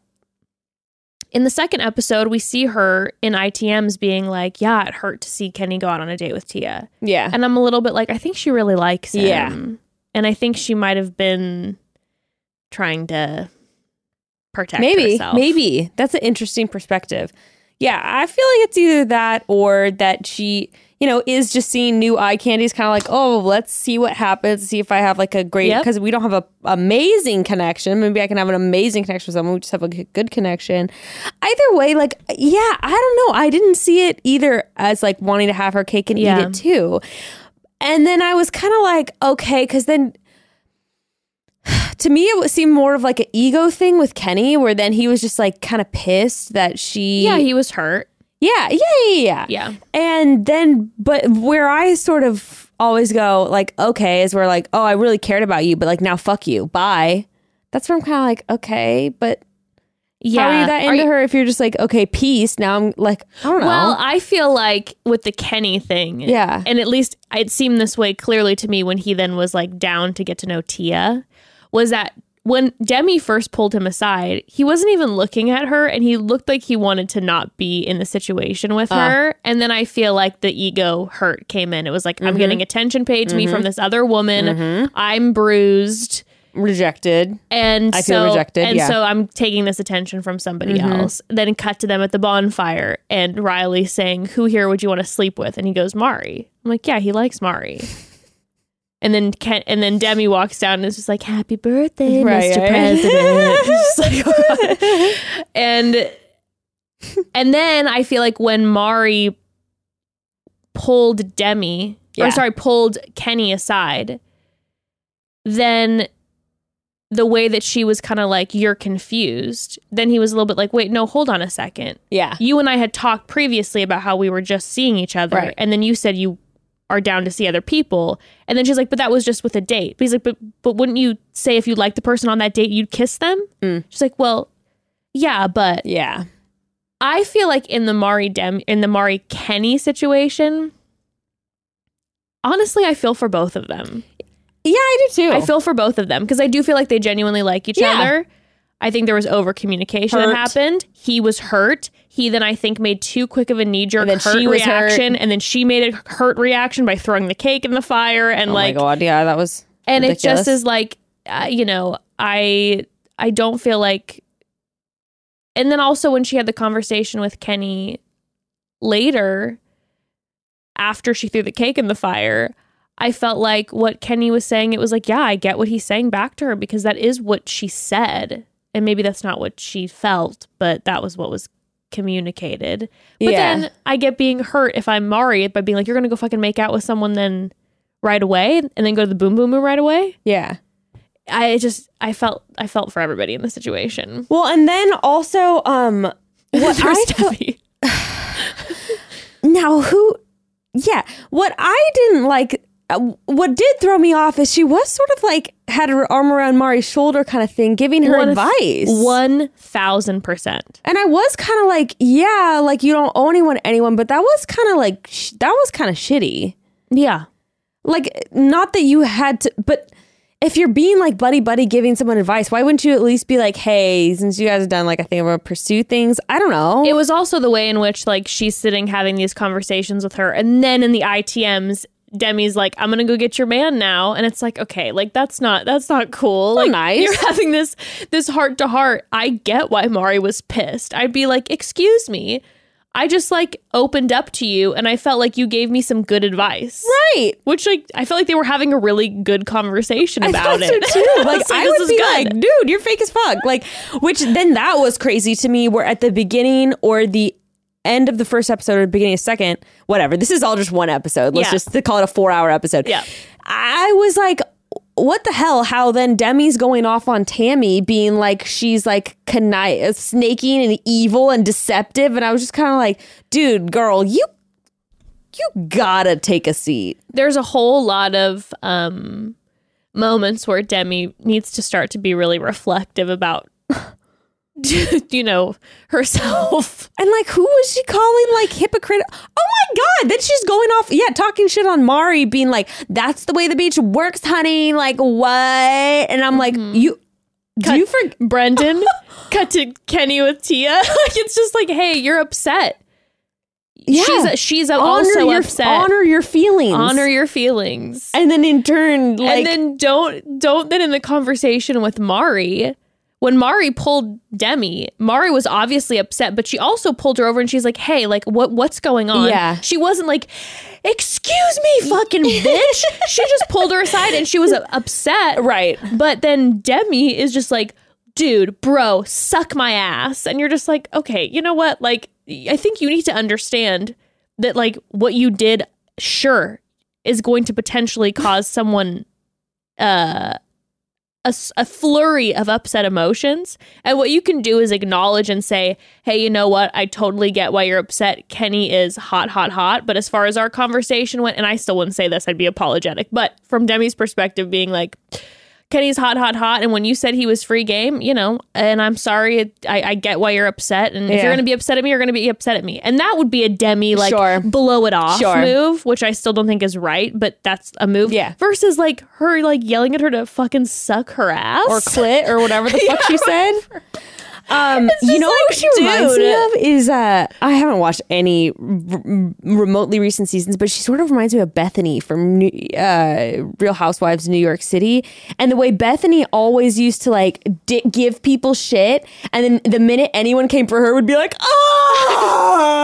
in the second episode, we see her in ITMs being like, yeah, it hurt to see Kenny go out on a date with Tia. Yeah. And I'm a little bit like, I think she really likes him. Yeah. And I think she might have been trying to protect maybe herself. maybe. That's an interesting perspective. Yeah i feel like it's either that or that she you know is just seeing new eye candies kind of like oh let's see what happens see if i have like a great Yep. because we don't have a amazing connection. Maybe i can have an amazing connection with someone. We just have a good connection. Either way like yeah i don't know. I didn't see it either as like wanting to have her cake and Yeah. eat it too. And then i was kind of like okay because then to me it seemed more of like an ego thing with Kenny where then he was just like kind of pissed that she Yeah, he was hurt. yeah yeah yeah yeah Yeah. and then but where I sort of always go like okay is where like oh I really cared about you but like now fuck you bye that's where I'm kind of like okay but Yeah. how are you that into her if you're just like okay peace now I'm like I don't know Well, I feel like with the Kenny thing, Yeah. and at least it seemed this way clearly to me when he then was like down to get to know Tia, was that when Demi first pulled him aside, he wasn't even looking at her, and he looked like he wanted to not be in the situation with uh. her. And then I feel like the ego hurt came in. It was like I'm mm-hmm. getting attention paid to me from mm-hmm. this other woman. Mm-hmm. I'm bruised. rejected And I so, feel rejected, And yeah. so I'm taking this attention from somebody else. Then cut to them at the bonfire, and Riley saying, "Who here would you want to sleep with?" And he goes, "Mari." I'm like, "Yeah, he likes Mari." And then Ken, and then Demi walks down and is just like, "Happy birthday, Right, Mr. right. President." Just like, oh and and then I feel like when Mari pulled Demi, Yeah. or sorry, pulled Kenny aside, then the way that she was kind of like, you're confused, then he was a little bit like, wait, no, hold on a second. yeah You and I had talked previously about how we were just seeing each other. Right. And then you said you are down to see other people. And then she's like, but that was just with a date. But he's like, but, but wouldn't you say if you liked the person on that date, you'd kiss them? Mm. She's like, well, yeah, but yeah I feel like in the Mari Dem in the Mari Kenny situation, honestly, I feel for both of them. yeah I do too I feel for both of them because I do feel like they genuinely like each Yeah. other. I think there was over communication that happened. He was hurt. He then I think made too quick of a knee jerk hurt she was hurt. reaction, and then she made a hurt reaction by throwing the cake in the fire, and oh like, my god yeah that was and it just is like, uh, you know, I I don't feel like. And then also when she had the conversation with Kenny later, after she threw the cake in the fire, I felt like what Kenny was saying. It was like, yeah, I get what he's saying back to her because that is what she said, and maybe that's not what she felt, but that was what was communicated. But Yeah. then I get being hurt if I'm Mari by being like, you're gonna go fucking make out with someone then right away and then go to the boom boom boom right away. yeah I just I felt I felt for everybody in the situation. well and then also um what I felt- Now, who? Yeah, what I didn't like, Uh, what did throw me off is she was sort of like had her arm around Mari's shoulder, kind of thing, giving her One- advice. One thousand percent. and I was kind of like, yeah, like you don't owe anyone anyone, but that was kind of like sh- that was kind of shitty. Yeah. Like, not that you had to, but. If you're being like buddy buddy giving someone advice, why wouldn't you at least be like, hey, since you guys have done like a thing about pursue things, I don't know. It was also the way in which like she's sitting having these conversations with her and then in the ITMs Demi's like, I'm gonna go get your man now. And it's like, okay, like that's not that's not cool. Like nice. you're having this this heart to heart. I get why Mari was pissed. I'd be like, excuse me. I just like opened up to you and I felt like you gave me some good advice. Right. Which like I felt like they were having a really good conversation about it. so too. Like was I would be good. like, dude, you're fake as fuck. Like, which then that was crazy to me. Where at the beginning or the end of the first episode or beginning of second, whatever. This is all just one episode. Let's Yeah. just call it a four hour episode. Yeah. I was like. What the hell? How then Demi's going off on Tammy, being like she's like connive, snaking and evil and deceptive, and I was just kind of like, dude, girl, you you gotta take a seat. there's a whole lot of um moments where Demi needs to start to be really reflective about you know herself. And like, who was she calling like hypocrite? Oh my god! Then she's going off, yeah, talking shit on Mari, being like, "That's the way the beach works, honey." Like what? And I'm like, mm-hmm. you. Do you forget? Brendan cut to Kenny with Tia. like it's just like, hey, you're upset. Yeah. She's she's honor also your upset. honor your feelings. Honor your feelings. and then in turn, like, and then don't don't then in the conversation with Mari, when Mari pulled Demi, Mari was obviously upset, but she also pulled her over and she's like, "Hey, like what what's going on?" Yeah. She wasn't like, "Excuse me, fucking bitch." she just pulled her aside and she was upset. right? But then Demi is just like, "Dude, bro, suck my ass." And you're just like, "Okay, you know what? Like I think you need to understand that like what you did sure is going to potentially cause someone uh a, a flurry of upset emotions. And what you can do is acknowledge and say hey you know what? I totally get why you're upset. Kenny is hot hot hot. But as far as our conversation went and i still wouldn't say this i'd be apologetic but from demi's perspective being like Kenny's hot, hot, hot. And when you said he was free game, you know, and I'm sorry, it, I, I get why you're upset. And if you're going to be upset at me, you're going to be upset at me. And that would be a Demi, like, Sure. blow it off Sure. move, which I still don't think is right, but that's a move. Yeah. Versus, like, her, like, yelling at her to fucking suck her ass. Or clit or whatever the fuck she said. Um, you know like, what she reminds me of is uh, I haven't watched any r- remotely recent seasons, but she sort of reminds me of Bethenny from New, uh, Real Housewives New York City, and the way Bethenny always used to like di- give people shit, and then the minute anyone came for her, would be like, oh.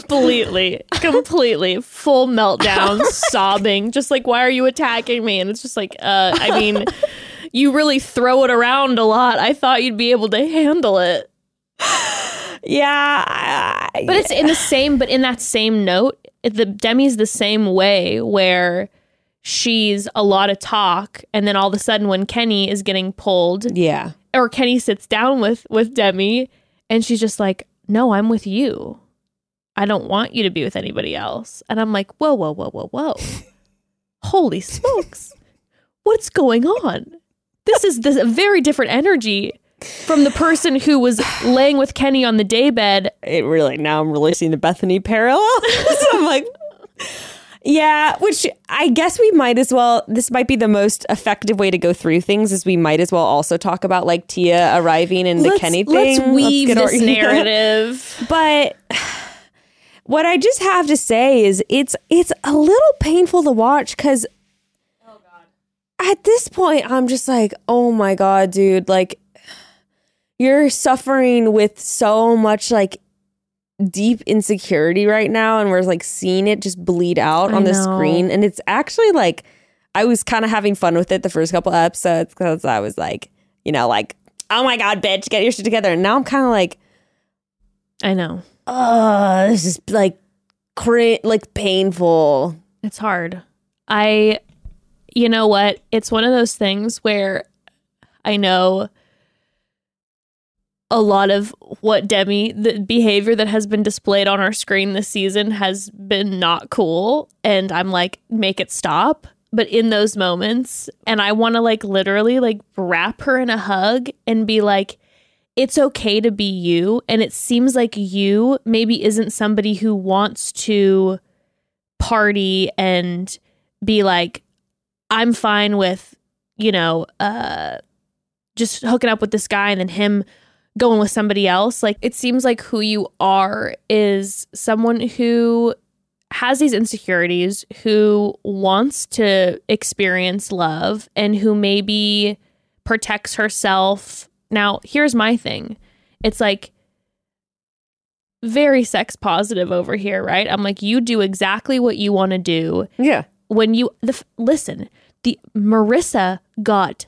completely, completely full meltdown, sobbing, just like, why are you attacking me? And it's just like, uh, I mean, you really throw it around a lot. I thought you'd be able to handle it. yeah, I- But it's in the same, but in that same note, the Demi's the same way where she's a lot of talk, and then all of a sudden, when Kenny is getting pulled, yeah. or Kenny sits down with with Demi, and she's just like, "No, I'm with you. I don't want you to be with anybody else." And I'm like, "Whoa, whoa, whoa, whoa, whoa! Holy smokes! What's going on? This is this a very different energy." From the person who was laying with Kenny on the daybed it really now I'm really seeing the Bethenny parallel. so I'm like, yeah, which I guess we might as well. This might be the most effective way to go through things. Is we might as well also talk about like Tia arriving and the let's, Kenny let's thing. weave get this our- narrative. but what I just have to say is it's it's a little painful to watch because. At this point, I'm just like, oh my god, dude! Like, you're suffering with so much like deep insecurity right now and we're like seeing it just bleed out I on the know. screen and it's actually like I was kind of having fun with it the first couple episodes because I was like you know like oh my god bitch get your shit together and now I'm kind of like I know. oh this is like cra- like painful It's hard. I, you know what? It's one of those things where I know a lot of what Demi, the behavior that has been displayed on our screen this season has been not cool. And I'm like, make it stop. But in those moments, and I want to like literally like wrap her in a hug and be like, it's okay to be you. And it seems like you maybe isn't somebody who wants to party and be like, I'm fine with, you know, uh, just hooking up with this guy and then him going with somebody else. Like, it seems like who you are is someone who has these insecurities, who wants to experience love, and who maybe protects herself. Now, here's my thing it's like very sex positive over here, right? I'm like, you do exactly what you want to do. Yeah. When you, the, listen, the Maurissa got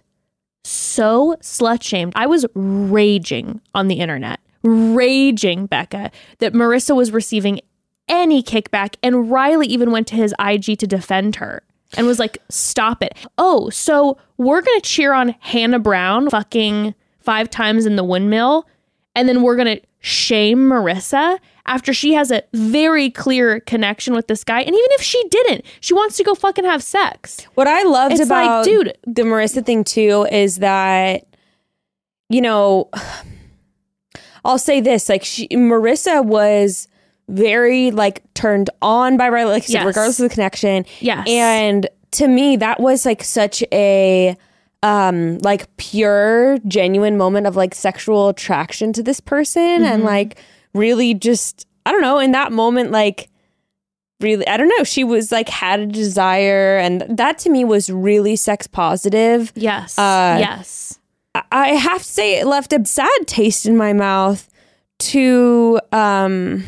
so slut shamed. I was raging on the internet, raging, Bekah, that Maurissa was receiving any kickback. And Riley even went to his IG to defend her and was like, stop it. Oh, so we're to cheer on Hannah Brown fucking five times in the windmill. And then we're to shame Maurissa after she has a very clear connection with this guy. And even if she didn't, she wants to go fucking have sex. What I loved It's like, about dude- the Maurissa thing too is that, you know, I'll say this: like she, Maurissa was very like turned on by Riley, like Yes. regardless of the connection. Yes. and to me, that was like such a um like pure genuine moment of like sexual attraction to this person Mm-hmm. and like really just i don't know in that moment like really i don't know she was like had a desire and that to me was really sex positive Yes. Uh, yes. I- i have to say it left a sad taste in my mouth to um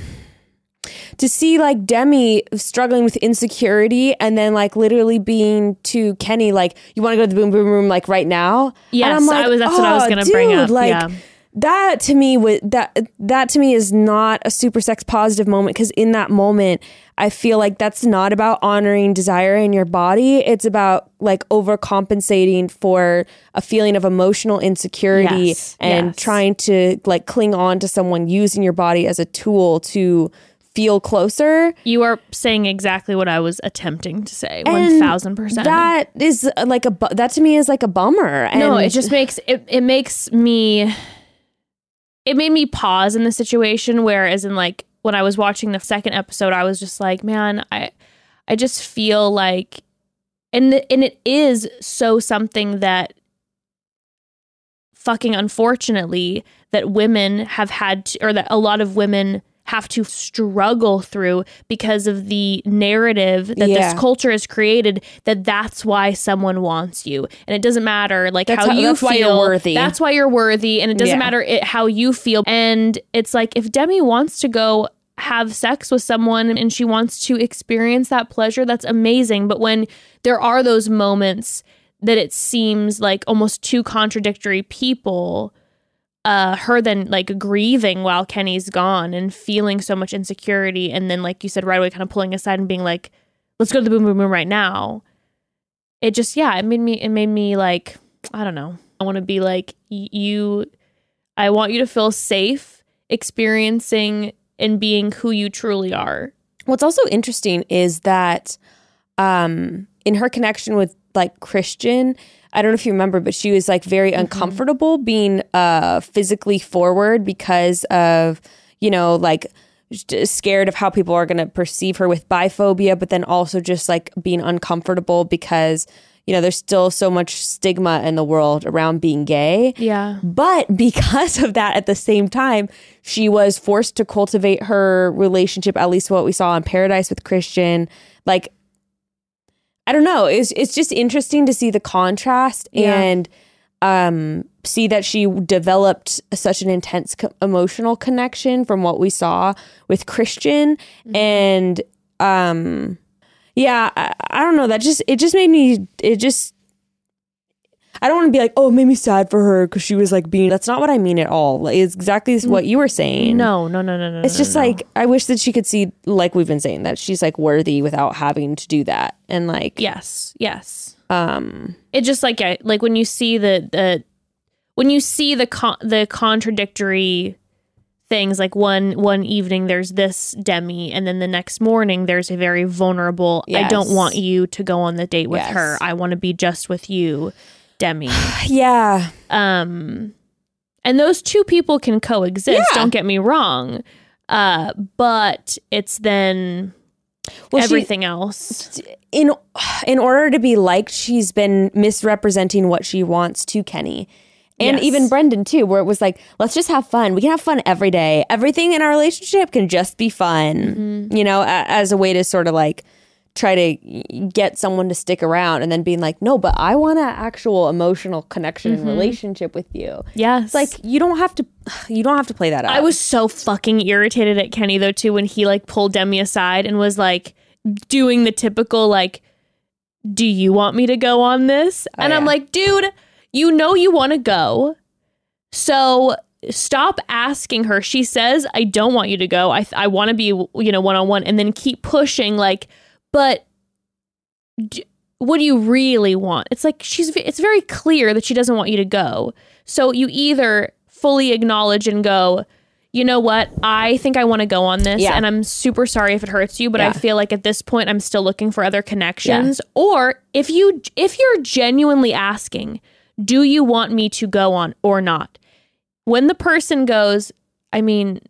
to see like Demi struggling with insecurity and then like literally being to Kenny like you want to go to the boom boom room like right now and Yes, I was- that's what I was "Oh, gonna bring dude, up, like yeah. That to me was that that to me is not a super sex positive moment because in that moment I feel like that's not about honoring desire in your body it's about like overcompensating for a feeling of emotional insecurity Yes, and yes. trying to like cling on to someone using your body as a tool to feel closer You are saying exactly what I was attempting to say. One thousand percent. that is uh, like a bu- that to me is like a bummer and No, it just makes it. It makes me. It made me pause in the situation. Whereas in like when I was watching the second episode, I was just like, man, I, I just feel like, and the, and it is so something that. Fucking unfortunately, that women have had, to, or that a lot of women have to struggle through because of the narrative that Yeah. this culture has created that that's why someone wants you and it doesn't matter like That's how, how- you that's feel why you're worthy. that's why you're worthy and it doesn't Yeah. matter it, how you feel and it's like if demi wants to go have sex with someone and she wants to experience that pleasure that's amazing but when there are those moments that it seems like almost two contradictory people uh her then like grieving while Kenny's gone and feeling so much insecurity and then like you said right away kind of pulling aside and being like let's go to the boom boom boom right now. It just yeah it made me it made me like i don't know. I want to be like you i want you to feel safe experiencing and being who you truly are. What's also interesting is that um, in her connection with like Christian, I don't know if you remember, but she was like very uncomfortable being uh, physically forward because of, you know, like scared of how people are going to perceive her with biphobia, but then also just like being uncomfortable because, you know, there's still so much stigma in the world around being gay. yeah But because of that, at the same time, she was forced to cultivate her relationship, at least what we saw in Paradise with Christian. Like, I don't know. It's it's just interesting to see the contrast Yeah. and um, see that she developed such an intense co- emotional connection from what we saw with Christian, and um, yeah, I, I don't know. That just it just made me. It just I don't want to be like, oh, it made me sad for her because she was like being. That's not what I mean at all. Like, it's exactly what you were saying. no no no no no it's no, just no. like I wish that she could see, like we've been saying, that she's like worthy without having to do that. And like, yes yes um, it just like yeah, like when you see the the when you see the con- the contradictory things like one one evening there's this demi and then the next morning there's a very vulnerable i don't want you to go on the date with Yes. her i want to be just with you demi yeah, um and those two people can coexist Yeah. don't get me wrong uh but it's then Well, she- everything else in in order to be liked, she's been misrepresenting what she wants to Kenny. And Yes. even Brendan too, where it was like, let's just have fun. We can have fun every day. Everything in our relationship can just be fun. Mm-hmm. You know, a- as a way to sort of like try to get someone to stick around and then being like, no, but I want an actual emotional connection Mm-hmm. and relationship with you. Yes. It's like you don't have to you don't have to play that out. I was so fucking irritated at Kenny though too when he like pulled Demi aside and was like doing the typical like do you want me to go on this? and I'm like, dude, you know you want to go. So stop asking her. She says, "I don't want you to go. I I want to be, you know, one-on-one." And then keep pushing like, "But d- what do you really want?" It's like she's it's very clear that she doesn't want you to go. So you either fully acknowledge and go, you know what? I think I want to go on this, Yeah. and I'm super sorry if it hurts you, but I feel like at this point I'm still looking for other connections. Or if you if you're genuinely asking, do you want me to go on or not? When the person goes, I mean,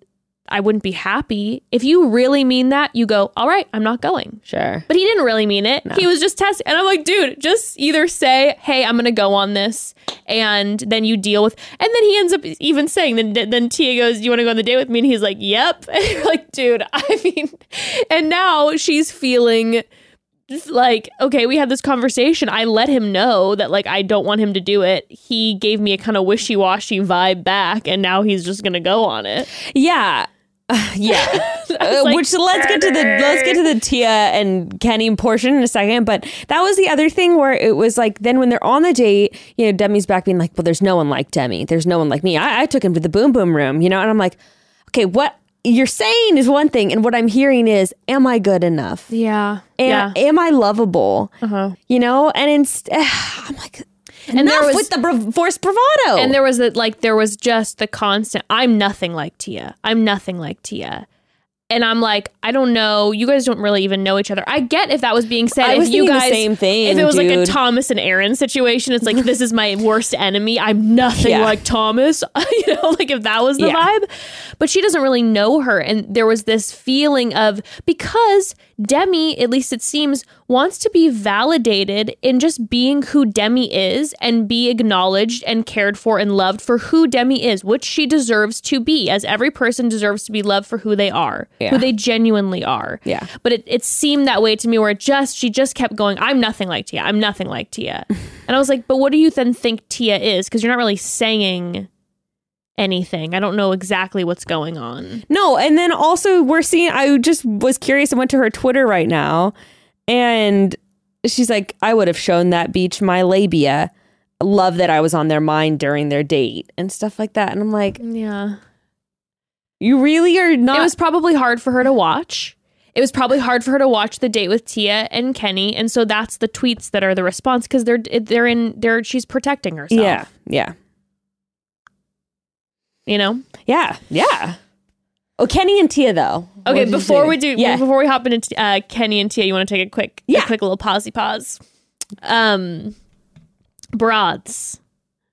I wouldn't be happy. If you really mean that, you go, all right, I'm not going. sure. But he didn't really mean it. He was just testing. And I'm like, dude, just either say, hey, I'm going to go on this. And then you deal with. And then he ends up even saying, then, then Tia goes, do you want to go on the date with me? And he's like, yep. And you're like, dude, I mean, and now she's feeling like, okay, we had this conversation. I let him know that, like, I don't want him to do it. He gave me a kind of wishy washy vibe back. And now he's just going to go on it. Yeah. yeah. Uh, like, which let's get to the let's get to the Tia and Kenny portion in a second. But that was the other thing where it was like then when they're on the date, you know, Demi's back being like, Well, there's no one like Demi. There's no one like me. I, I took him to the boom boom room, you know, and I'm like, Okay, what you're saying is one thing, and what I'm hearing is, Am I good enough? Yeah. Am, am I lovable? Uh-huh. You know, and instead I'm like And enough there was- with the bra- forced bravado. And there was that like there was just the constant I'm nothing like Tia. I'm nothing like Tia. And I'm like, I don't know. You guys don't really even know each other. I get if that was being said. I if you thinking the guys, same thing, If it was like a. Thomas and Aaron situation, it's like this is my worst enemy. I'm nothing Yeah. like Thomas. you know, like if that was the Yeah. vibe. But she doesn't really know her, and there was this feeling of because Demi, at least it seems, wants to be validated in just being who Demi is and be acknowledged and cared for and loved for who Demi is, which she deserves to be, as every person deserves to be loved for who they are, Yeah. who they genuinely are. Yeah. But it, it seemed that way to me where it just, she just kept going, I'm nothing like Tia. I'm nothing like Tia. and I was like, but what do you then think Tia is? Because you're not really saying anything. I don't know exactly what's going on. No, and then also we're seeing. I just was curious. I went to her Twitter right now, and she's like, "I would have shown that beach my labia. Love that I was on their mind during their date and stuff like that." And I'm like, Yeah. "You really are not." it was probably hard for her to watch. It was probably hard for her to watch the date with Tia and Kenny, and so that's the tweets that are the response because they're they're in they're she's protecting herself. yeah, yeah, you know. yeah, yeah. Oh, Kenny and Tia though. Okay, before we do, yeah, before we hop into uh, Kenny and Tia, you want to take a quick, Yeah. a quick little pausey pause. Um, broads.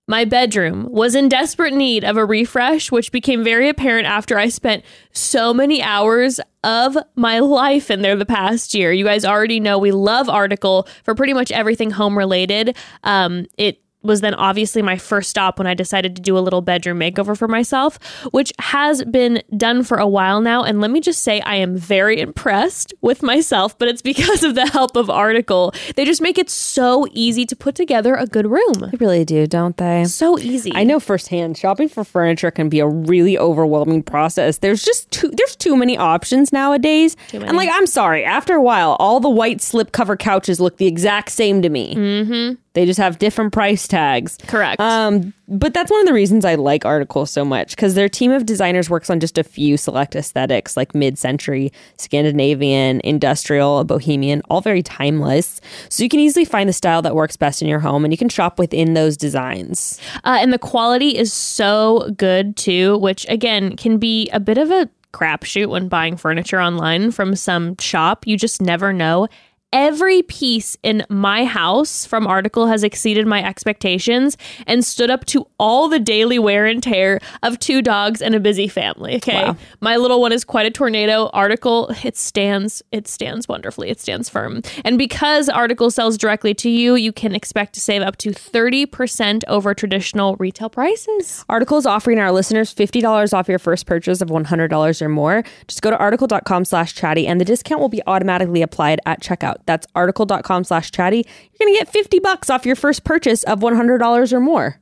My bedroom was in desperate need of a refresh, which became very apparent after I spent so many hours of my life in there the past year. You guys already know we love Article for pretty much everything home related. Um, it was then obviously my first stop when I decided to do a little bedroom makeover for myself, which has been done for a while now. And let me just say, I am very impressed with myself, but it's because of the help of Article. They just make it so easy to put together a good room. they really do, don't they? So easy. I know firsthand shopping for furniture can be a really overwhelming process. There's just too there's too many options nowadays. many. And like I'm sorry, after a while, all the white slipcover couches look the exact same to me. Mm-hmm. They just have different price tags. Correct. Um, but that's one of the reasons I like Article so much because their team of designers works on just a few select aesthetics like mid-century, Scandinavian, industrial, bohemian, all very timeless. So you can easily find the style that works best in your home, and you can shop within those designs. Uh, and the quality is so good too, which again can be a bit of a crapshoot when buying furniture online from some shop. You just never know. Every piece in my house from Article has exceeded my expectations and stood up to all the daily wear and tear of two dogs and a busy family. Okay. Wow. My little one is quite a tornado. Article, it stands, it stands wonderfully. It stands firm. And because Article sells directly to you, you can expect to save up to 30% over traditional retail prices. Article is offering our listeners $50 off your first purchase of $100 or more. Just go to article.com slash chatty and the discount will be automatically applied at checkout. That's article.com slash chatty. You're going to get 50 bucks off your first purchase of $100 or more.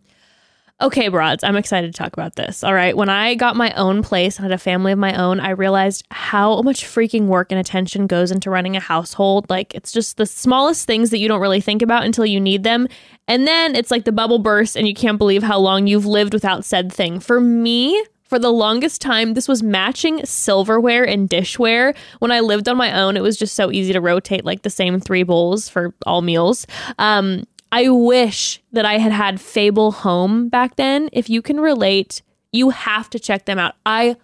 Okay, broads, I'm excited to talk about this. All right. When I got my own place and had a family of my own, I realized how much freaking work and attention goes into running a household. Like, it's just the smallest things that you don't really think about until you need them. And then it's like the bubble bursts, and you can't believe how long you've lived without said thing. For me, for the longest time, this was matching silverware and dishware. When I lived on my own, it was just so easy to rotate like the same three bowls for all meals. Um, I wish that I had had Fable Home back then. If you can relate, you have to check them out. I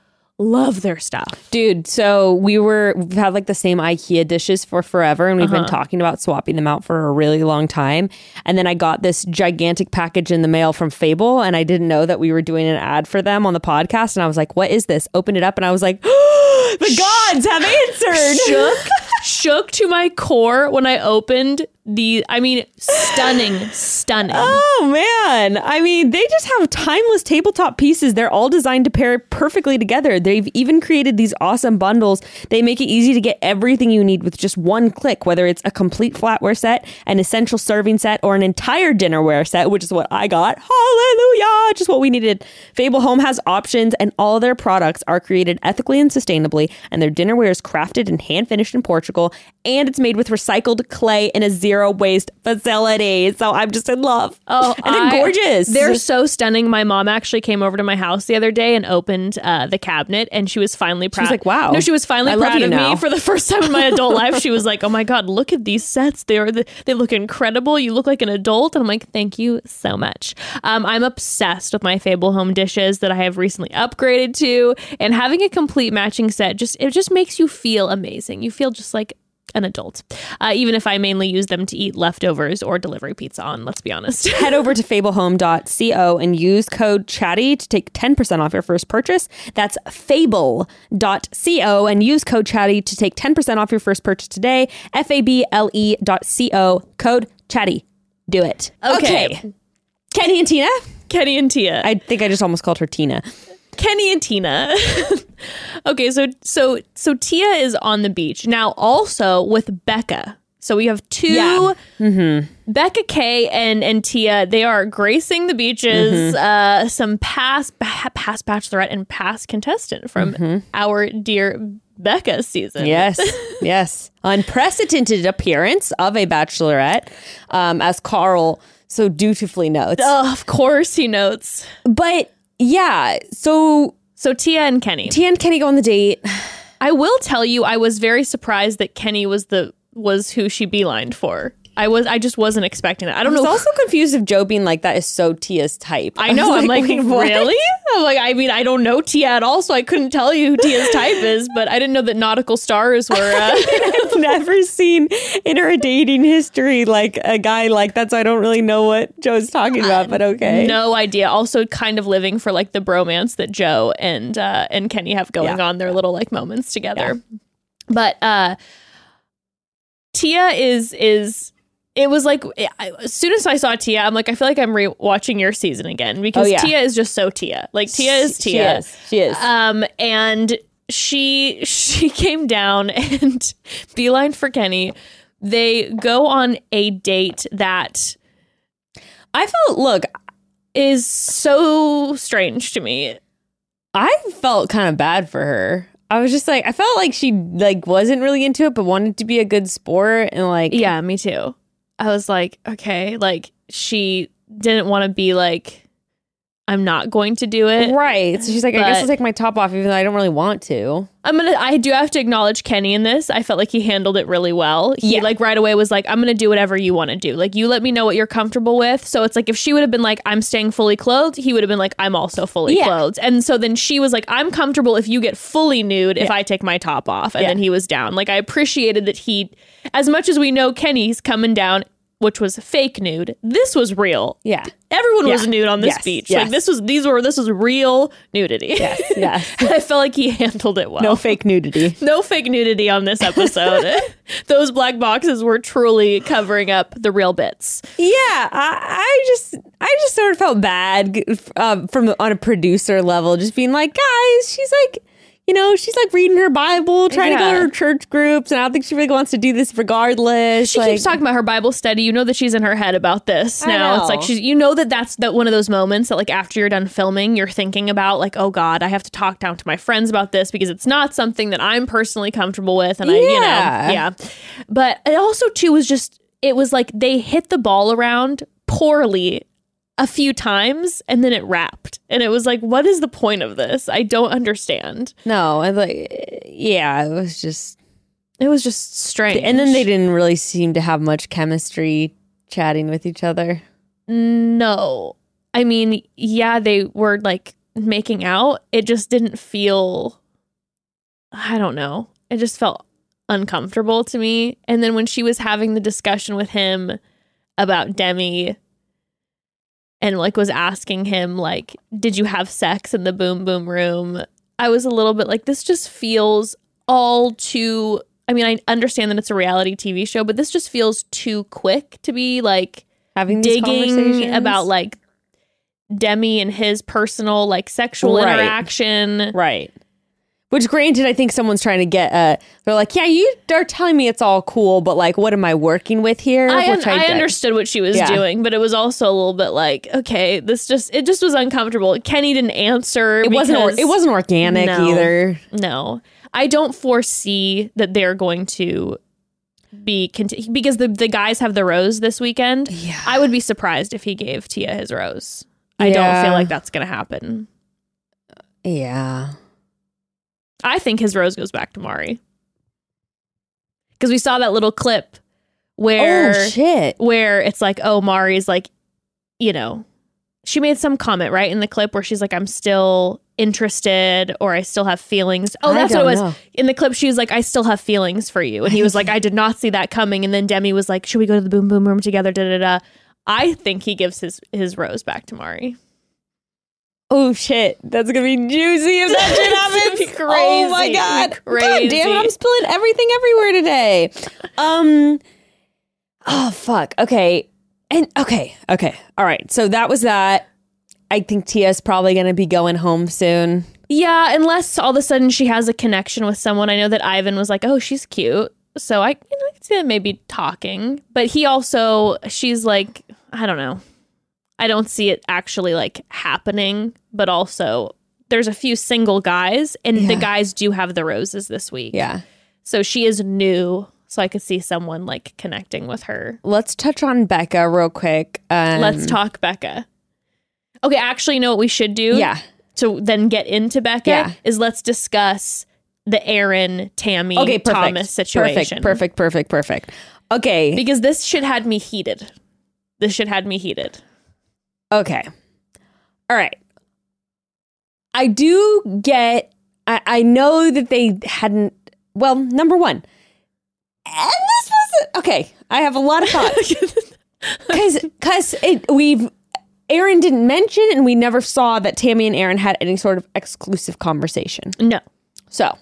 love their stuff. Dude, so we were we've had like the same IKEA dishes for forever and we've been uh-huh. talking about swapping them out for a really long time. And then I got this gigantic package in the mail from Fable and I didn't know that we were doing an ad for them on the podcast and I was like, "What is this?" Opened it up and I was like, "The gods have answered." Shook, shook to my core when I opened the. I mean, stunning, stunning. Oh man. I mean, they just have timeless tabletop pieces. They're all designed to pair perfectly together. They've even created these awesome bundles. They make it easy to get everything you need with just one click, whether it's a complete flatware set, an essential serving set, or an entire dinnerware set, which is what I got. Hallelujah! Just what we needed. Fable Home has options, and all their products are created ethically and sustainably, and their dinnerware is crafted and hand finished in Portugal, and it's made with recycled clay in a zero waste facility. So I'm just in love. Oh, and they're gorgeous. They're so stunning. My mom actually came over to my house the other day and opened uh, the cabinet, and she was finally proud. like, "Wow, No, she was finally I proud of now." me for the first time in my adult life. She was like, "Oh my god, look at these sets. They are the, they look incredible. You look like an adult." And I'm like, "Thank you so much." Um, I'm obsessed with my Fable home dishes that I have recently upgraded to, and having a complete matching set just it just makes you feel amazing. You feel just like an adult, uh, even if I mainly use them to eat leftovers or delivery pizza on. Let's be honest. Head over to fablehome.co and use code chatty to take 10% off your first purchase. That's fable.co and use code chatty to take 10% off your first purchase today. F A B L E dot C O, code chatty. Do it. Okay. Kenny and Tina? Kenny and Tia. I think I just almost called her Tina. Kenny and Tina. okay, so so so Tia is on the beach now, also with Becca. So we have two Yeah. Becca K and and Tia. They are gracing the beaches. Uh, some past past bachelorette and past contestant from our dear Becca season. Yes, yes. Unprecedented appearance of a bachelorette, um, as Karl so dutifully notes. Oh, of course he notes. But yeah, so So Tia and Kenny. Tia and Kenny go on the date. I will tell you, I was very surprised that Kenny was the was who she beelined for. I was, I just wasn't expecting that. I I don't was know. also confused if Joe being like that is so Tia's type. I know. was I'm like, what? really? I'm like, I mean, I don't know Tia at all, so I couldn't tell you who Tia's type is. But I didn't know that nautical stars were. Uh, I've never seen in her dating history like a guy like that, so I don't really know what Joe's talking about. But okay, no idea. Also, kind of living for like the bromance that Joe and uh, and Kenny have going Yeah. on their little like moments together. But uh, Tia is is. It was like I- as soon as I saw Tia, I'm like, I feel like I'm re-watching your season again because Oh, yeah. Tia is just so Tia. Like Tia is She Tia. is. She is. Um, and she she came down and beeline for Kenny. They go on a date that I felt. Look, is so strange to me. I felt kind of bad for her. I was just like, I felt like she like wasn't really into it, but wanted to be a good sport and like, Yeah, me too. I was like, okay, like she didn't want to be like I'm not going to do it. Right. So she's like, I guess I'll take my top off, even though I don't really want to. I'm gonna. I do have to acknowledge Kenny in this. I felt like he handled it really well. He Yeah. like right away was like, "I'm gonna do whatever you want to do. Like you let me know what you're comfortable with." So it's like if she would have been like, "I'm staying fully clothed," he would have been like, "I'm also fully Yeah. clothed." And so then she was like, "I'm comfortable if you get fully nude if I take my top off," and then he was down. Like I appreciated that he, as much as we know Kenny's coming down, which was fake nude. This was real. Yeah. Everyone was nude on this Yes, beach. yes. Like this was these were this was real nudity. Yes. Yes. I felt like he handled it well. no fake nudity. No fake nudity on this episode. Those black boxes were truly covering up the real bits. Yeah, I, I just, I just sort of felt bad um, from on a producer level, just being like, guys, she's like, you know, she's like reading her Bible, trying to go to her church groups, and I don't think she really wants to do this regardless. She like, keeps talking about her Bible study. You know that she's in her head about this I now. It's like she's you know that that's that one of those moments that like after you're done filming, you're thinking about like, oh God, I have to talk down to my friends about this because it's not something that I'm personally comfortable with. And I, you know, Yeah. yeah. But it also too was just it was like they hit the ball around poorly a few times and then it wrapped. And it was like, what is the point of this? I don't understand. no, I like, yeah, it was just, It was just strange. and then they didn't really seem to have much chemistry chatting with each other. No. I mean, yeah, they were like making out. It just didn't feel I don't know. It just felt uncomfortable to me. And then when she was having the discussion with him about Demi and like was asking him like, "Did you have sex in the boom boom room?" I was a little bit like this just feels all too I mean, I understand that it's a reality TV show, but this just feels too quick to be like Having these digging conversations about like Demi and his personal like sexual Right. interaction. Right. Which, granted, I think someone's trying to get. Uh, they're like, yeah, you are telling me it's all cool, but like, what am I working with here? I, Which I, get. understood what she was Yeah. doing, but it was also a little bit like, okay, this just it just was uncomfortable. Kenny didn't answer. It wasn't. Or, it wasn't organic No. either. No, I don't foresee that they're going to be conti- because the the guys have the rose this weekend. Yeah. I would be surprised if he gave Tia his rose. I don't feel like that's going to happen. Yeah. I think his rose goes back to Mari. Because we saw that little clip where oh shit. where it's like, oh, Mari's like, you know, she made some comment right in the clip where she's like, I'm still interested or I still have feelings. Oh, that's what it was. know. In the clip, she was like, I still have feelings for you. And he was like, I did not see that coming. And then Demi was like, Should we go to the boom boom room together? Da da da. I think he gives his his rose back to Mari. Oh shit. That's gonna be juicy if that shit happens. be Oh my crazy. god. God damn it! I'm spilling everything everywhere today. Um. Oh fuck. Okay. And okay. Okay. All right. So that was that. I think Tia's probably gonna be going home soon. Yeah, unless all of a sudden she has a connection with someone. I know that Ivan was like, "Oh, she's cute," so I, you know, I could see them maybe talking. But he also, she's like, I don't know. I don't see it actually like happening. But also, there's a few single guys, and the guys do have the roses this week. Yeah. so she is new. So I could see someone like connecting with her. Let's touch on Becca real quick. Um, Let's talk Becca. Okay, actually, you know what we should do? Yeah. to then get into Becca Yeah. is let's discuss the Aaron Tammy Okay. Perfect. Thomas situation. Perfect. Perfect. Perfect. Perfect. Okay. Because this shit had me heated. This shit had me heated. Okay. All right. I do get, I, I know that they hadn't, well, number one, and this was, okay, I have a lot of thoughts. Because because we've, Aaron didn't mention and we never saw that Tammy and Aaron had any sort of exclusive conversation. No, So,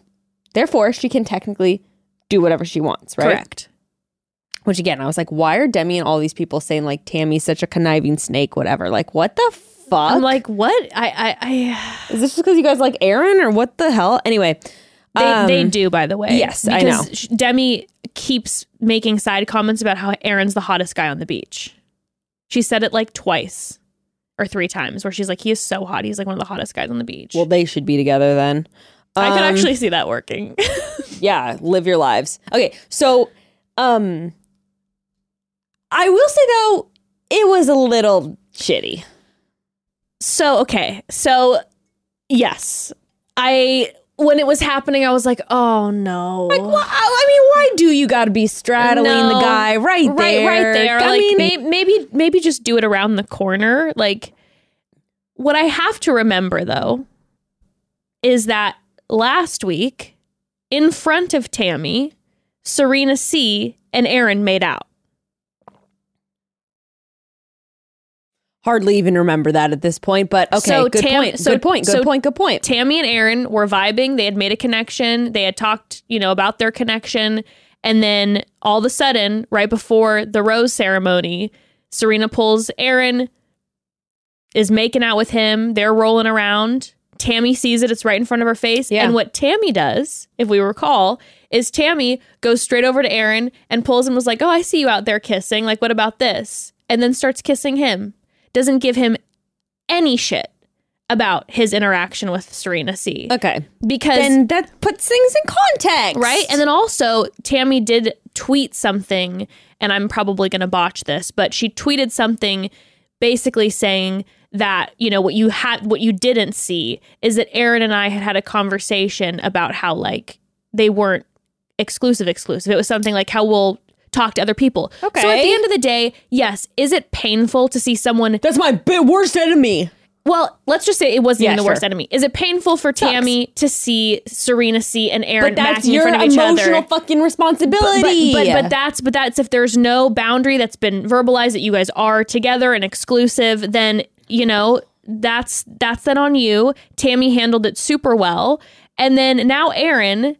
therefore, she can technically do whatever she wants, right? correct. Which again, I was like, why are Demi and all these people saying like Tammy's such a conniving snake, whatever? Like, what the fuck? I'm like, what? I, I, Is this just because you guys like Aaron or what the hell? Anyway, I they, they um, do, by the way. yes, I know. Demi keeps making side comments about how Aaron's the hottest guy on the beach. She said it like twice or three times, where she's like, he is so hot. He's like one of the hottest guys on the beach. Well, they should be together then. I could Um, actually see that working. yeah, live your lives. Okay, so um, I will say though, it was a little shitty. So okay, so yes, I when it was happening, I was like, oh no, Like, well, I mean, why do you got to be straddling the guy right there? right, right there. I like mean, may- maybe, maybe just do it around the corner. Like what I have to remember though is that last week, in front of Tammy, Serena C and Aaron made out. Hardly even remember that at this point. But okay, So good Tam- point. so- good point. Good so point. Good point. Tammy and Aaron were vibing. They had made a connection. They had talked, you know, about their connection. And then all of a sudden, right before the rose ceremony, Serena pulls Aaron, is making out with him. They're rolling around. Tammy sees it. It's right in front of her face. Yeah. And what Tammy does, if we recall, is Tammy goes straight over to Aaron and pulls him, was like, Oh, I see you out there kissing. Like, what about this? And then starts kissing him. Doesn't give him any shit about his interaction with Serena C. okay, Because then that puts things in context, right? And then also Tammy did tweet something, and I'm probably going to botch this, but she tweeted something basically saying that you know what you had what you didn't see is that Aaron and I had had a conversation about how like they weren't exclusive exclusive. It was something like how we'll talk to other people. Okay. So at the end of the day, yes, is it painful to see someone that's my worst enemy. well, let's just say it wasn't Yeah, even the sure. worst enemy. Is it painful for Tammy to see Serena C and Aaron But that's macking in your front of each emotional other? fucking responsibility. But, but but that's but that's if there's no boundary that's been verbalized that you guys are together and exclusive, then you know that's that's then on you. Tammy handled it super well, and then now Aaron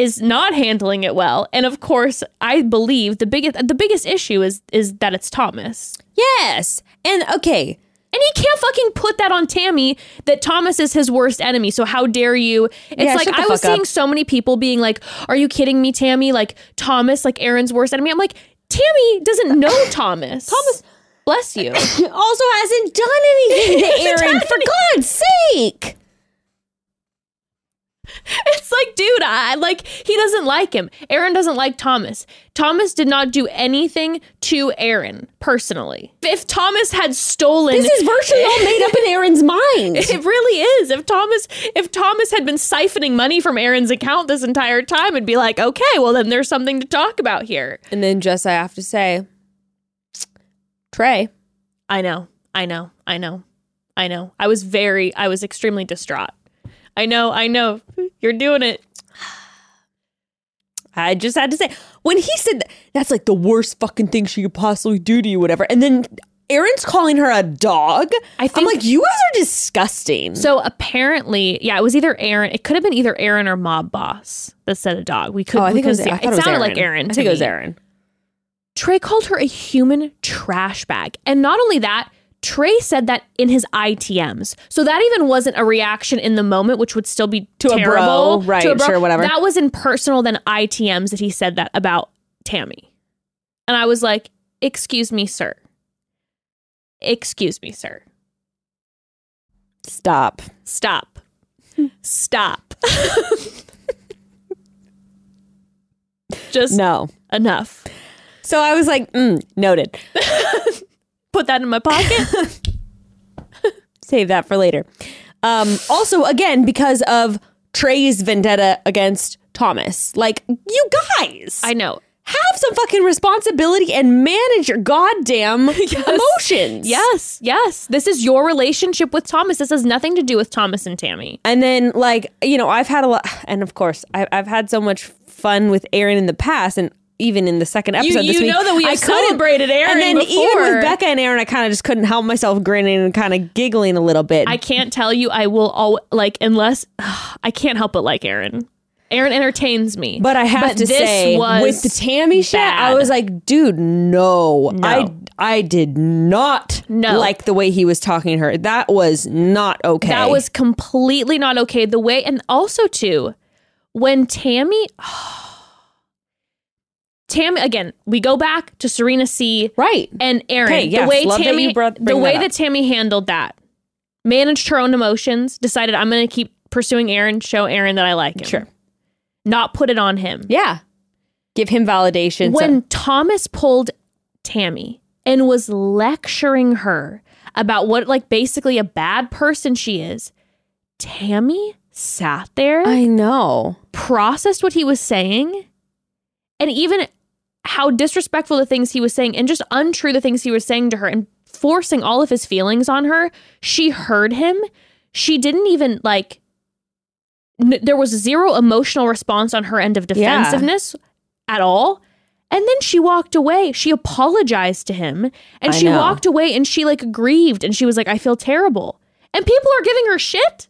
is not handling it well. And of course, I believe the biggest the biggest issue is is that it's Thomas. yes, and okay, And he can't fucking put that on Tammy that Thomas is his worst enemy. So how dare you? It's Yeah, like I was up. seeing so many people being like, "Are you kidding me, Tammy? Like Thomas, like Aaron's worst enemy." I'm like, Tammy doesn't know Thomas. Thomas, bless you. also hasn't done anything to Aaron for God's sake. It's like, dude, I like he doesn't like him. Aaron doesn't like Thomas. Thomas did not do anything to Aaron personally. If Thomas had stolen This is virtually all made up in Aaron's mind. It really is. If Thomas if Thomas had been siphoning money from Aaron's account this entire time, it'd be like, okay, well then there's something to talk about here. And then just I have to say, Trey, I know. I know. I know. I know. I was very I was extremely distraught. I know. I know. You're doing it. I just had to say when he said that, that's like the worst fucking thing she could possibly do to you, whatever. And then Aaron's calling her a dog. I think, I'm like, you guys are disgusting. So apparently, yeah, it was either Aaron. It could have been either Aaron or Mob Boss that said a dog. We could. oh, I think it was. because I thought it, was sounded like Aaron. I think it was. Aaron. Trey called her a human trash bag. And not only that, Trey said that in his ITMs. So that even wasn't a reaction in the moment, which would still be To a bro, terrible. right, To a bro. sure, whatever. That was in personal than ITMs that he said that about Tammy. And I was like, excuse me, sir. Excuse me, sir. Stop. Stop. Stop. Just No. enough. So I was like, mm, noted. Put that in my pocket. Save that for later. Um, also, again, because of Trey's vendetta against Thomas. Like, you guys, I know. have some fucking responsibility and manage your goddamn emotions. Yes, yes. This is your relationship with Thomas. This has nothing to do with Thomas and Tammy. And then, like, you know, I've had a lot, and of course, I, I've had so much fun with Aaron in the past, and even in the second episode this you week, know that we I celebrated Aaron And then even with Becca and Aaron, I kind of just couldn't help myself grinning and kind of giggling a little bit. I can't tell you. I will all like unless I can't help but like Aaron. Aaron entertains me. But I have But to say, with the Tammy shit, I was like, dude, no. No. I I did not No. like the way he was talking to her. That was not okay. That was completely not okay. The way, and also too, when Tammy, oh, Tammy again, we go back to Serena C right. and Aaron. Okay, yes, the way that Tammy, you brought- the way that that. Tammy handled that, managed her own emotions, decided I'm going to keep pursuing Aaron, show Aaron that I like him. Sure. not put it on him. Yeah. Give him validation. when Thomas pulled Tammy and was lecturing her about what like basically a bad person she is. Tammy sat there, I know. processed what he was saying, and even how disrespectful the things he was saying and just untrue the things he was saying to her and forcing all of his feelings on her. She heard him. She didn't even like n- there was zero emotional response on her end of Yeah. defensiveness at all. And then she walked away. She apologized to him and I she know. walked away and she like grieved and she was like, I feel terrible. And people are giving her shit.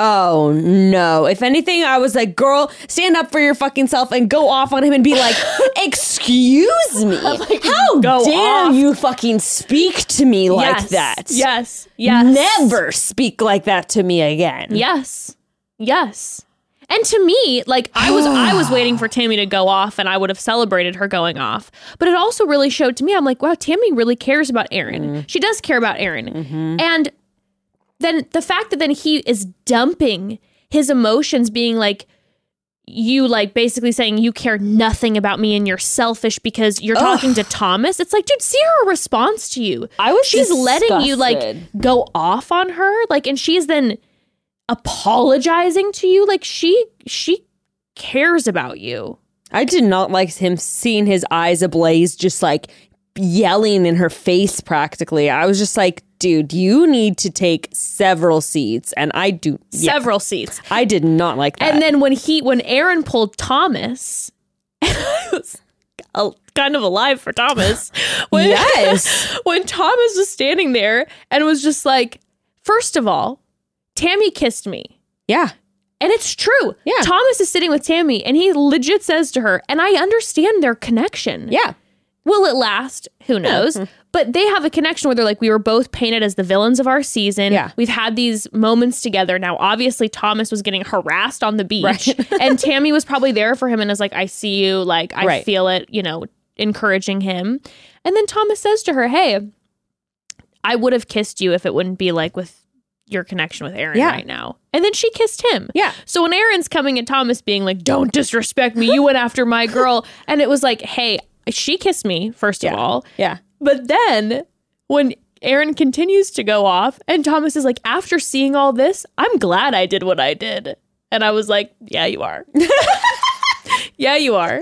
Oh no. If anything, I was like, girl, stand up for your fucking self and go off on him and be like, excuse me. How dare off. you fucking speak to me like yes. that? Yes. Yes. Never speak like that to me again. Yes. Yes. And to me, like I was I was waiting for Tammy to go off and I would have celebrated her going off. But it also really showed to me I'm like, wow, Tammy really cares about Aaron. Mm-hmm. She does care about Aaron. Mm-hmm. And then the fact that then he is dumping his emotions being like you like basically saying you care nothing about me and you're selfish because you're talking to Thomas. It's like, dude, see her response to you. I was she's letting you like go off on her like and she's then apologizing to you like she she cares about you I did not like him seeing his eyes ablaze, just like yelling in her face practically. I was just like, dude, you need to take several seats. And I do. Yeah, several seats I did not like that. and then when he when aaron pulled thomas kind of alive for thomas when, Yes. when thomas was standing there and was just like first of all tammy kissed me yeah. And it's true. Yeah. Thomas is sitting with Tammy and he legit says to her, and I understand their connection. Yeah. Will it last? Who knows? But they have a connection where they're like, we were both painted as the villains of our season. Yeah. We've had these moments together. Now, obviously, Thomas was getting harassed on the beach, Right. and Tammy was probably there for him and is like, I see you. Like, I Right. feel it, you know, encouraging him. And then Thomas says to her, Hey, I would have kissed you if it wouldn't be like with your connection with Aaron Yeah. right now. And then she kissed him. Yeah. So when Aaron's coming at Thomas being like, don't disrespect me, you went after my girl. And it was like, hey, she kissed me, first of all. Yeah. But then when Aaron continues to go off, and Thomas is like, after seeing all this, I'm glad I did what I did. And I was like, yeah, you are. yeah, you are.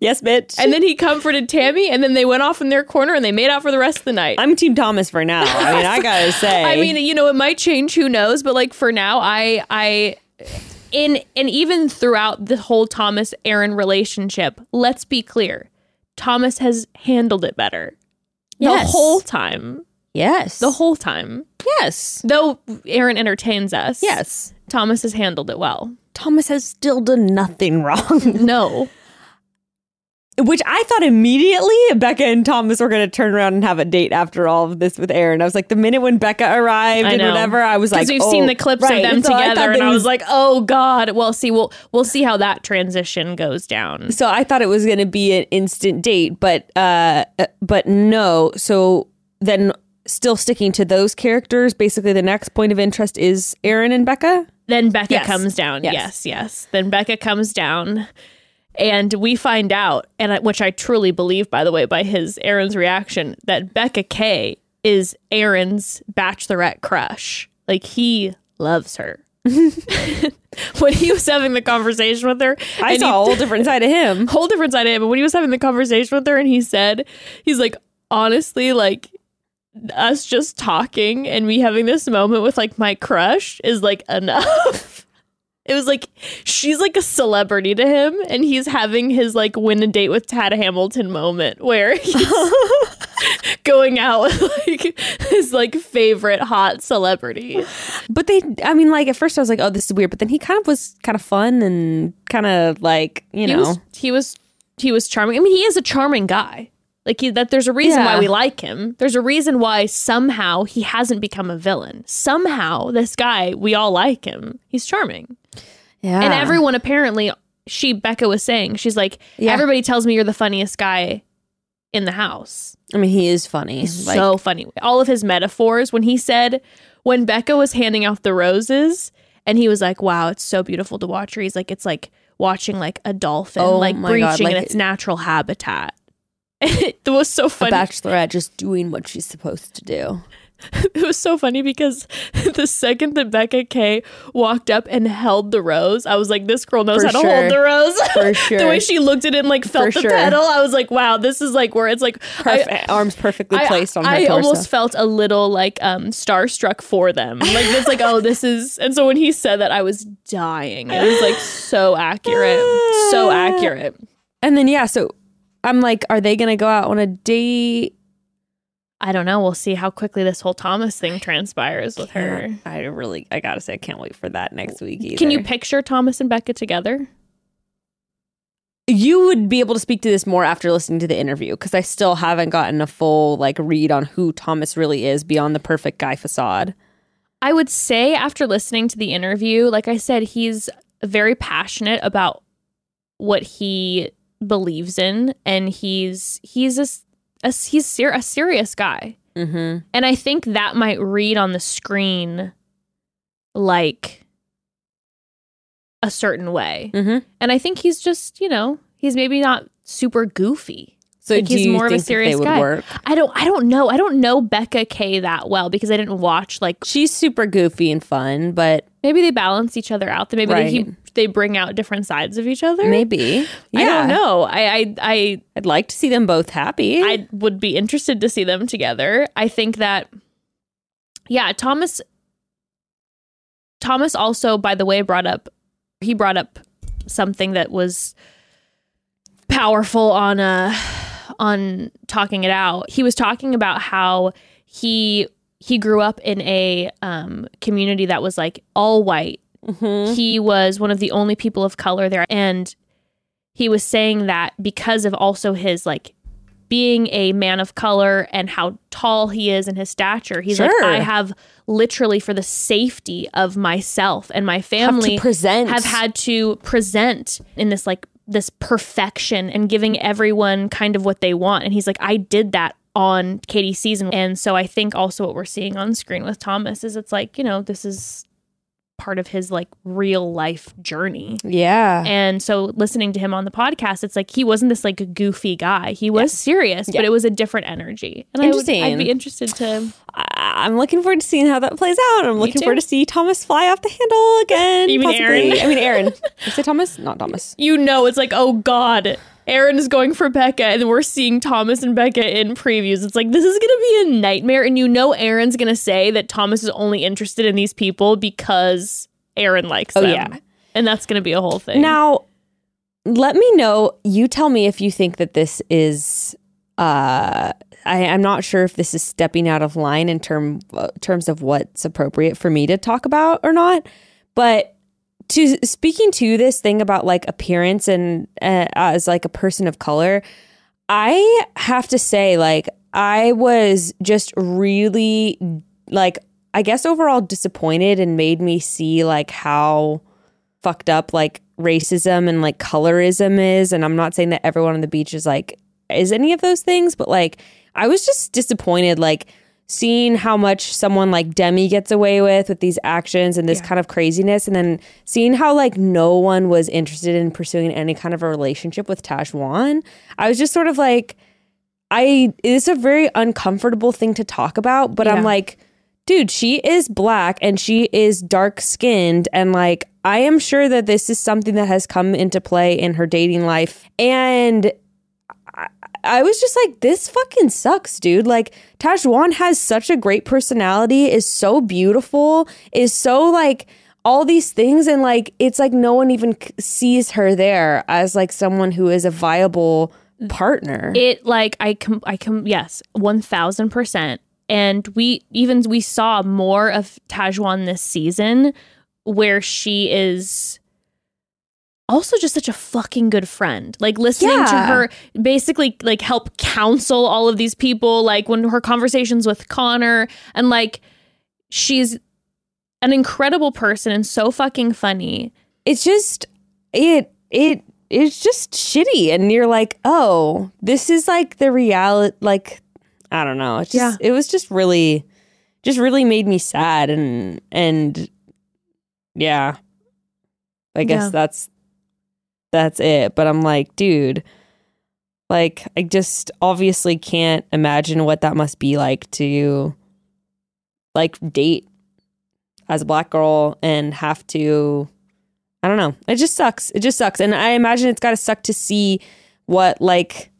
Yes, bitch. And then he comforted Tammy, and then they went off in their corner and they made out for the rest of the night. I'm Team Thomas for now. I mean, I gotta say. I mean, you know, it might change. Who knows? But like for now, I, I, in and even throughout the whole Thomas Aaron relationship, let's be clear, Thomas has handled it better the whole time. yes. The whole time, yes. though Aaron entertains us. Yes. Thomas has handled it well. Thomas has still done nothing wrong. No, Which I thought immediately Becca and Thomas were going to turn around and have a date after all of this with Aaron. I was like, the minute when Becca arrived and whatever, I was like, because we've oh, seen the clips right. of them So together, that and I was like, oh god. Well, see, we'll we'll see how that transition goes down. so I thought it was going to be an instant date, but uh, uh, but no. So then, still sticking to those characters, basically the next point of interest is Aaron and Becca. Then Becca Yes. comes down. Yes. Yes. yes, Then Becca comes down, and we find out, and I, which I truly believe, by the way, by his Aaron's reaction, that Becca K is Aaron's bachelorette crush. Like he loves her. when he was having the conversation with her, I saw he- a whole different side of him. whole different side of him. But when he was having the conversation with her and he said, he's like, honestly, like us just talking and me having this moment with like my crush is like enough. It was like she's like a celebrity to him, and he's having his like win a date with Tad Hamilton moment where he's going out with like his like favorite hot celebrity. But they, I mean, like at first I was like, oh, this is weird. But then he kind of was kind of fun and kind of like, you He know, was he was he was charming. I mean, he is a charming guy. Like he, that, there's a reason why we like him. There's a reason why somehow he hasn't become a villain. Somehow this guy, we all like him. He's charming, yeah. and everyone apparently. She Becca was saying she's like Yeah. everybody tells me you're the funniest guy in the house. I mean, he is funny. Like, so funny. All of his metaphors when he said when Becca was handing out the roses and he was like, "Wow, it's so beautiful to watch her." He's like, "It's like watching like a dolphin Oh like breaching in its natural habitat." it was so funny. A bachelorette just doing what she's supposed to do. It was so funny because the second that Becca K walked up and held the rose, I was like, this girl knows For how to hold the rose. For sure, the way she looked at it and like felt For the sure. pedal, I was like, wow, this is like where it's like I- arms perfectly I, placed on her I torso. almost felt a little like um starstruck for them. Like it's like, oh, this is and so when he said that I was dying. It was like so accurate. So accurate. and then yeah, so I'm like, are they gonna go out on a date? I don't know. We'll see how quickly this whole Thomas thing transpires with her. I really, I gotta say, I can't wait for that next week. Either. Can you picture Thomas and Becca together? You would be able to speak to this more after listening to the interview because I still haven't gotten a full like read on who Thomas really is beyond the perfect guy facade. I would say after listening to the interview, like I said, he's very passionate about what he believes in, and he's he's a, a he's ser- a serious guy, Mm-hmm. and I think that might read on the screen like a certain way, Mm-hmm. and I think he's just you know he's maybe not super goofy. So Like, he's more of a serious guy. work? I don't I don't know I don't know Becca K that well because I didn't watch like She's super goofy and fun, but maybe they balance each other out. That maybe they Right. They bring out different sides of each other. maybe. Yeah, I don't know. I I I I'd like to see them both happy. I would be interested to see them together. I think that yeah, Thomas Thomas also by the way brought up he brought up something that was powerful on uh on talking it out. He was talking about how he he grew up in a um community that was like all white Mhm. he was one of the only people of color there and he was saying that because of also his like being a man of color and how tall he is and his stature he's Sure. like i have literally for the safety of myself and my family present. have had to present in this like this perfection and giving everyone kind of what they want and he's like i did that on Katie's season and so i think also what we're seeing on screen with thomas is it's like you know this is part of his like real life journey Yeah. and so listening to him on the podcast it's like he wasn't this like goofy guy he was serious Yeah. but it was a different energy and I would, i'd be interested to I- I'm looking forward to seeing how that plays out. I'm looking too. forward to see Thomas fly off the handle again. You mean possibly. Aaron? I mean Aaron. Did I say Thomas? Not Thomas. you know it's like oh god Aaron is going for Becca, and we're seeing Thomas and Becca in previews. It's like this is gonna be a nightmare, and you know Aaron's gonna say that Thomas is only interested in these people because Aaron likes Oh, them. yeah. and that's gonna be a whole thing. Now, let me know. You tell me if you think that this is. Uh, I, I'm not sure if this is stepping out of line in term uh, terms of what's appropriate for me to talk about or not. But to speaking to this thing about like appearance and uh, as like a person of color, I have to say, like, I was just really like, I guess overall disappointed and made me see like how fucked up like racism and like colorism is. And I'm not saying that everyone on the beach is like, is any of those things, but like, I was just disappointed, like, seeing how much someone like Demi gets away with with these actions and this kind of craziness, and then seeing how like no one was interested in pursuing any kind of a relationship with Tahzjuan. I was just sort of like, I it's a very uncomfortable thing to talk about, but Yeah. I'm like, dude, she is black and she is dark skinned, and like I am sure that this is something that has come into play in her dating life, and I was just like, this fucking sucks, dude. Like, Tahzjuan has such a great personality, is so beautiful, is so like all these things. And like, it's like no one even sees her there as like someone who is a viable partner. it like I com I com yes, one thousand percent. And we even we saw more of Tahzjuan this season where she is also just such a fucking good friend. Like listening to her basically like help counsel all of these people, like when her conversations with Connor and like she's an incredible person and so fucking funny. it's just, it, it, it's just shitty. And you're like, oh, this is like the reality. Like, I don't know. It's just, yeah. it was just really, just really made me sad. And, and yeah, I guess Yeah. that's, that's it. But I'm like, dude, Like, I just obviously can't imagine what that must be like to like date as a black girl and have to I don't know. It just sucks. It just sucks. And I imagine it's got to suck to see what like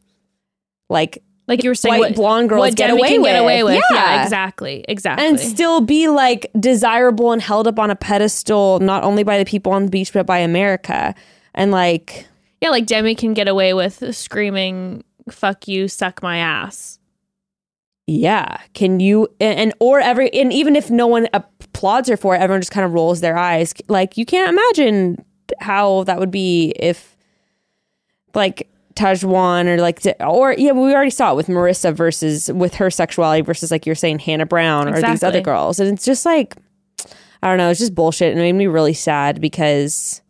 like Like you were saying, white what, blonde girls what get away with. get away with. Yeah, Yeah. exactly, exactly. and still be like desirable and held up on a pedestal not only by the people on the beach but by America. And like yeah, like Demi can get away with screaming "fuck you, suck my ass." Yeah. Can you and, and or every and even if no one applauds her for it, everyone just kind of rolls their eyes. Like you can't imagine how that would be if like Tahzjuan or like or yeah, we already saw it with Maurissa versus with her sexuality versus like you're saying Hannah Brown or these other girls. And it's just like I don't know, it's just bullshit and it made me really sad because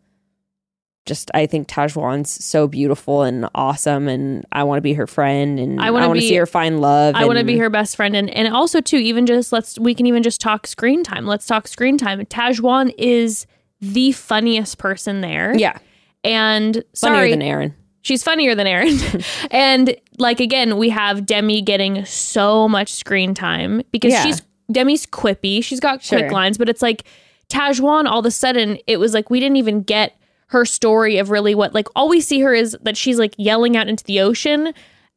just I think Tahzjuan's so beautiful and awesome and I want to be her friend and I wanna be- see her find love. I want to be her best friend, and and also too, even just let's we can even just talk screen time. Let's talk screen time. Tahzjuan is the funniest person there. Yeah. and Funnier sorry, than Aaron. she's funnier than Aaron. and like again, we have Demi getting so much screen time because Yeah. she's Demi's quippy. She's got quick lines, but it's like Tahzjuan. All of a sudden, it was like we didn't even get her story of really what like all we see her is that she's like yelling out into the ocean.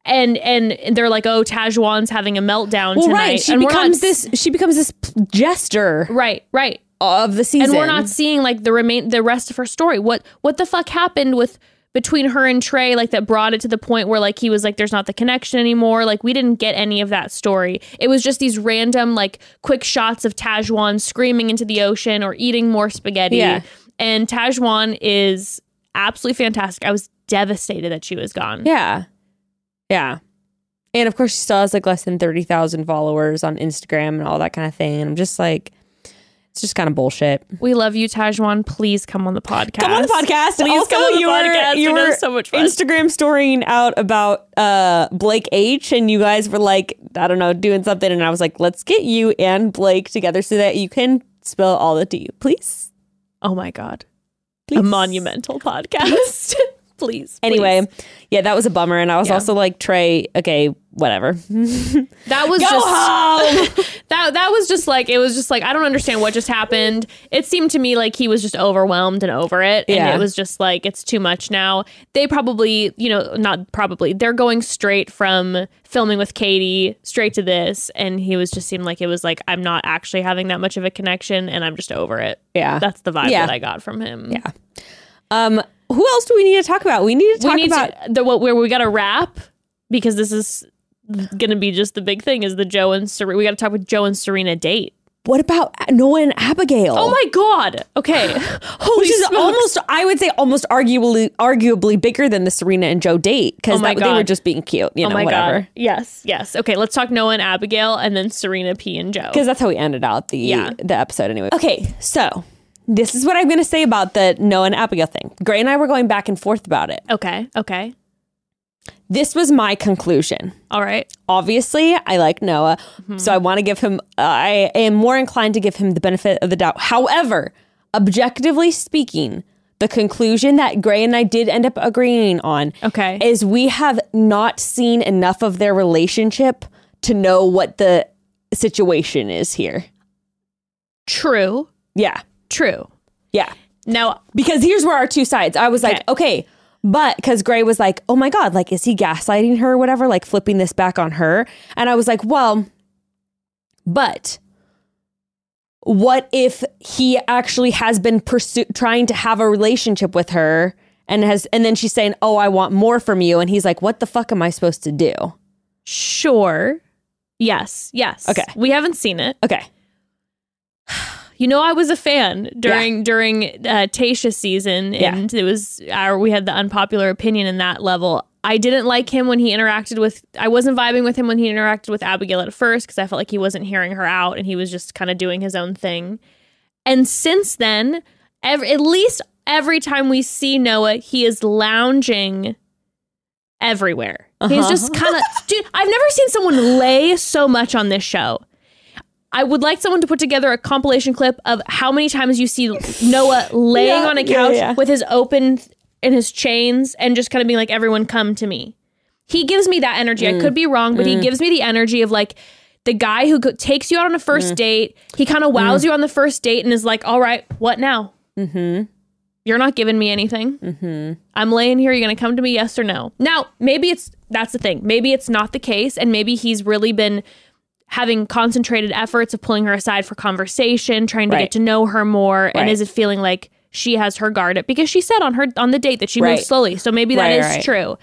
And, and they're like, oh, Tahzjuan's having a meltdown Well, tonight. right. She and we're not becomes this. She becomes this jester right, right. of the season. and we're not seeing like the remain the rest of her story. What what the fuck happened with between her and Trey like that brought it to the point where like he was like there's not the connection anymore. Like we didn't get any of that story. It was just these random like quick shots of Tahzjuan screaming into the ocean or eating more spaghetti. Yeah. And Tahzjuan is absolutely fantastic. I was devastated that she was gone. Yeah. Yeah. And of course, she still has like less than 30,000 followers on Instagram and all that kind of thing. And I'm just like, it's just kind of bullshit. We love you, Tahzjuan. Please come on the podcast. Come on the podcast. Please also, come on the you were, podcast. you were so much fun. Instagram storying out about uh, Blake H. And you guys were like, I don't know, doing something. And I was like, let's get you and Blake together so that you can spill all the tea. Please. Oh my god. Please. A monumental podcast. please. Anyway, please. yeah, that was a bummer. And I was Yeah. also like, Trey, okay, whatever. that was Go just home. that that was just like it was just like I don't understand what just happened. It seemed to me like he was just overwhelmed and over it and it was just like it's too much now. They probably, you know, not probably. They're going straight from filming with Katie straight to this and he was just seemed like it was like I'm not actually having that much of a connection and I'm just over it. Yeah. That's the vibe Yeah. that I got from him. Yeah. Um, who else do we need to talk about? We need to we talk need about to the what where we got to wrap because this is going to be just the big thing is the Joe and Serena. We got to talk with Joe and Serena date. what about Noah and Abigail? Oh my god. Okay. Holy Which is smokes. almost, I would say, almost arguably, arguably bigger than the Serena and Joe date because Oh they were just being cute, you Oh know, my whatever. god. Yes. Yes. Okay, let's talk Noah and Abigail and then Serena P and Joe. Because that's how we ended out the Yeah. the episode anyway. Okay, so this is what I'm going to say about the Noah and Abigail thing. Gray and I were going back and forth about it. Okay. Okay. This was my conclusion. All right. obviously I like Noah, mm-hmm. so I want to give him. I am more inclined to give him the benefit of the doubt. However, objectively speaking, the conclusion that Gray and I did end up agreeing on, Okay. is we have not seen enough of their relationship to know what the situation is here. True. Yeah, True. yeah. Now, Because here's where our two sides. I was like, okay, but because Gray was like, oh my God, like, is he gaslighting her or whatever? Like, flipping this back on her. And I was like, well, but what if he actually has been pursu- trying to have a relationship with her and has, and then she's saying, oh, I want more from you. And he's like, what the fuck am I supposed to do? sure. Yes. Yes. Okay. We haven't seen it. Okay. You know, I was a fan during during uh, Tayshia's season, Yeah. and it was our we had the unpopular opinion in that level. I didn't like him when he interacted with. I wasn't vibing with him when he interacted with Abigail at first because I felt like he wasn't hearing her out and he was just kind of doing his own thing. And since then, every, at least every time we see Noah, he is lounging everywhere. He's Uh-huh. just kind of, dude. I've never seen someone lay so much on this show. I would like someone to put together a compilation clip of how many times you see Noah laying Yeah, on a couch yeah. with his open and his chains and just kind of being like, everyone come to me. He gives me that energy. I could be wrong, but he gives me the energy of like the guy who go- takes you out on a 1st date. He kind of wows you on the first date and is like, "All right, what now? Mm-hmm. You're not giving me anything. Mm-hmm. I'm laying here. You're gonna come to me, yes or no? Now, maybe it's that's the thing. Maybe it's not the case, and maybe he's really been having concentrated efforts of pulling her aside for conversation, trying to Right. get to know her more, and is it feeling like she has her guard up because she said on her on the date that she Right. moved slowly. So maybe that Right, is right. true.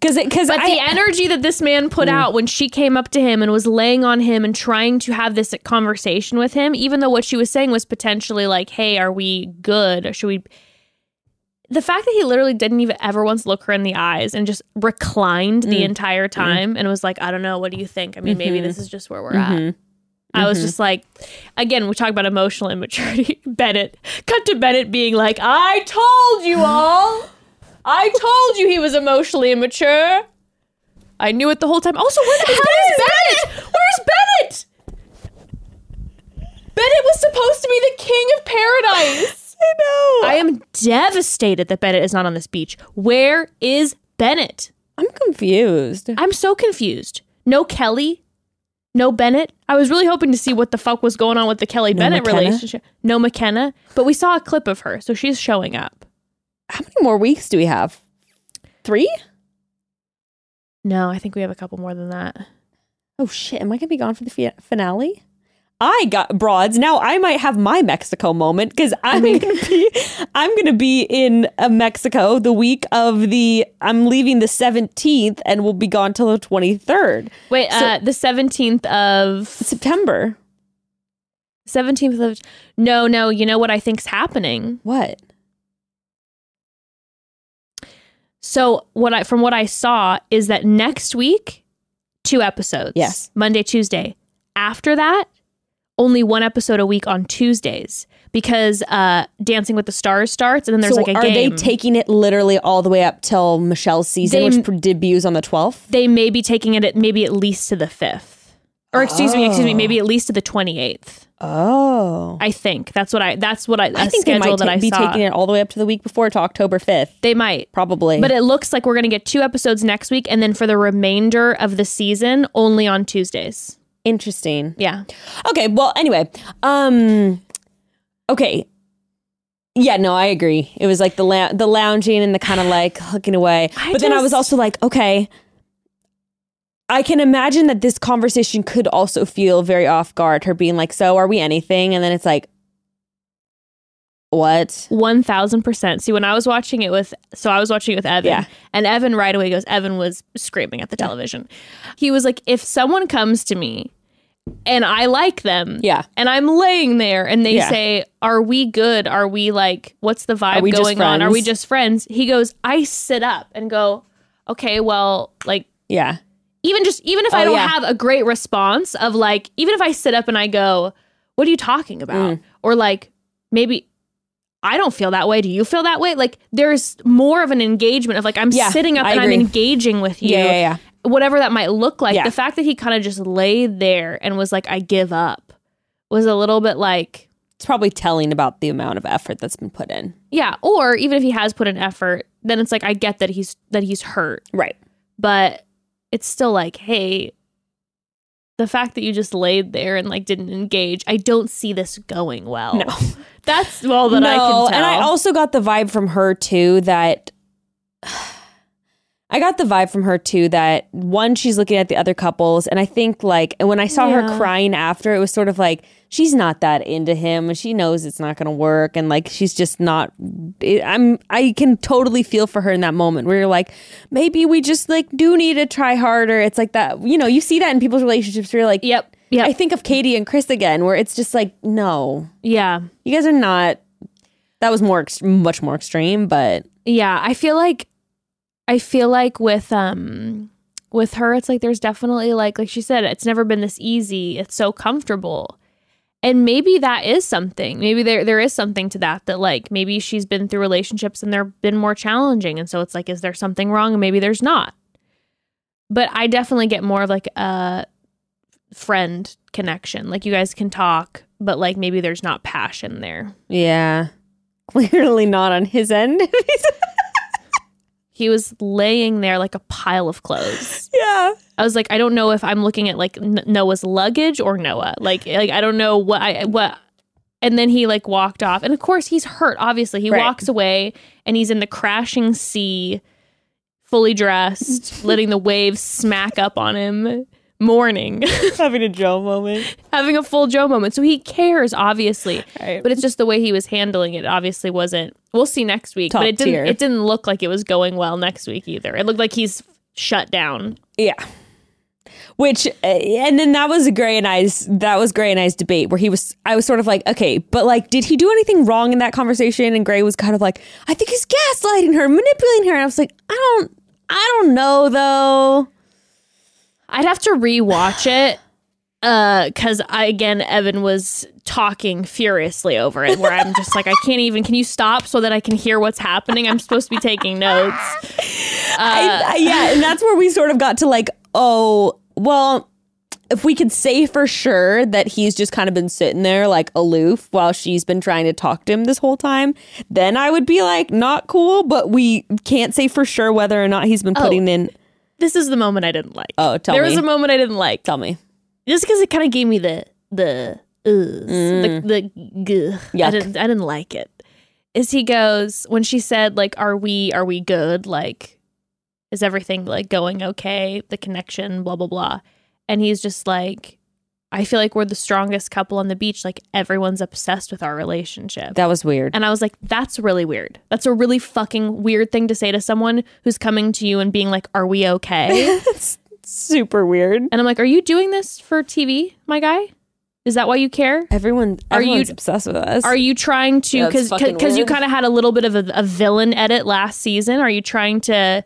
Because because But I the energy that this man put mm. out when she came up to him and was laying on him and trying to have this conversation with him, even though what she was saying was potentially like, "Hey, are we good? Or should we?" The fact that he literally didn't even ever once look her in the eyes and just reclined the mm. entire mm. time and was like, "I don't know. What do you think? I mean, maybe mm-hmm. this is just where we're at." Mm-hmm. I was mm-hmm. just like, again, we talk about emotional immaturity. Bennett, cut to Bennett being like, I told you all. I told you he was emotionally immature. I knew it the whole time. Also, where the hell is Bennett? Where's Bennett? Bennett was supposed to be the king of paradise. I know. I am devastated that Bennett is not on this beach. Where is Bennett? I'm confused. I'm so confused. No Kelly, no Bennett. I was really hoping to see what the fuck was going on with the Kelly Bennett Mykenna? relationship. No Mykenna, but we saw a clip of her, so she's showing up. How many more weeks do we have? Three? No, I think we have a couple more than that. Oh shit! Am I gonna be gone for the fi- finale? I got broads. Now I might have my Mexico moment because I'm gonna be I'm gonna be in uh, Mexico the week of the I'm leaving the 17th and we'll be gone till the 23rd Wait, uh, the seventeenth of September. seventeenth of no, no. You know what I think's happening? What? So what I from what I saw is that next week, two episodes. Yes. Monday, Tuesday. After that, only one episode a week on Tuesdays because uh Dancing with the Stars starts and then there's so like a game. are game. they taking it literally all the way up till Michelle's season, They- which debuts on the 12th? they may be taking it at maybe at least to the fifth. Or excuse me, excuse me, maybe at least to the twenty eighth. Oh, I think that's what I. That's what I, I think they might ta- I be saw. taking it all the way up to the week before to October 5th, They might, probably. but it looks like we're gonna get two episodes next week, and then for the remainder of the season, only on Tuesdays. Interesting. Yeah, Okay, well, anyway, um, okay, yeah, no, I agree. It was like the la- the lounging and the kind of like looking away, I but then I was also like, okay, I can imagine that this conversation could also feel very off guard. Her being like, "So, are we anything?" And then it's like, "What?" one thousand percent. See, when I was watching it with, so I was watching it with Evan, Yeah. and Evan right away goes. Evan was screaming at the television. He was like, "If someone comes to me." And I like them. Yeah. And I'm laying there and they Yeah. say, Are we good? Are we like, what's the vibe going on? Are we just friends? He goes, I sit up and go, Okay, well, like, Yeah, even just, even if I Oh, don't yeah. have a great response of like, even if I sit up and I go, What are you talking about? Mm. Or like, maybe I don't feel that way. Do you feel that way? Like, there's more of an engagement of like, I'm Yeah, sitting up I and agree. I'm engaging with you yeah, yeah, yeah. Whatever that might look like. Yeah. The fact that he kind of just laid there and was like, I give up was a little bit like, It's probably telling about the amount of effort that's been put in. yeah. Or even if he has put an effort, then it's like, I get that he's, that he's hurt, Right. but it's still like, hey, the fact that you just laid there and like didn't engage, I don't see this going well. No. That's all that I can tell. and I also got the vibe from her too that I got the vibe from her too that one, she's looking at the other couples, and I think like, when I saw her crying after, it was sort of like she's not that into him, and she knows it's not going to work, and like she's just not. It, I'm I can totally feel for her in that moment where you're like, maybe we just like do need to try harder. It's like that, you know, you see that in people's relationships. Where you're like, Yep. Yep. I think of Katie and Chris again, where it's just like, no, yeah. you guys are not. That was more, much more extreme, but Yeah, I feel like I feel like with um with her it's like there's definitely like like she said it's never been this easy. It's so comfortable. And maybe that is something. Maybe there there is something to that that like maybe she's been through relationships and they've been more challenging and so it's like is there something wrong and maybe there's not. But I definitely get more of like a friend connection. Like you guys can talk, but like maybe there's not passion there. yeah, clearly not on his end. He was laying there like a pile of clothes. Yeah. I was like, I don't know if I'm looking at like Noah's luggage or Noah. Like, like I don't know what I what. And then he like walked off, and of course he's hurt. Obviously, he Right. walks away, and he's in the crashing sea, fully dressed, letting the waves smack up on him, mourning, Having a Joe moment. having a full Joe moment. So he cares, obviously, Right. but it's just the way he was handling it. Obviously, wasn't. We'll see next week, Top but it didn't. It didn't look like it was going well next week either. It looked like he's shut down. Yeah. Which uh, and then that was a Gray and I's that was Gray and I's debate where he was I was sort of like okay but like did he do anything wrong in that conversation and Gray was kind of like I think he's gaslighting her manipulating her and I was like I don't I don't know though I'd have to rewatch it uh, because I again Evan was talking furiously over it. Where I'm just like, I can't even. Can you stop so that I can hear what's happening? I'm supposed to be taking notes. I, I- yeah and that's where we sort of got to like oh well if we could say for sure that he's just kind of been sitting there like aloof while she's been trying to talk to him this whole time, then I would be like, not cool, but we can't say for sure whether or not he's been oh, putting in. This is the moment I didn't like. Oh, tell there me. There was a moment I didn't like, Tell me. just because it kind of gave me the the uhs, the the gah. I didn't I didn't like it. Is he goes when she said like, "Are we are we good?" Like, is everything like going okay? The connection, blah blah blah, and he's just like, "I feel like we're the strongest couple on the beach. Like everyone's obsessed with our relationship." That was weird. And I was like, that's really weird. That's a really fucking weird thing to say to someone who's coming to you and being like, are we okay? It's super weird. and I'm like, are you doing this for TV, my guy? Is that why you care? Everyone, Are you- everyone's obsessed with us. Are you trying to, because fucking because you kind of had a little bit of a, a villain edit last season. Are you trying to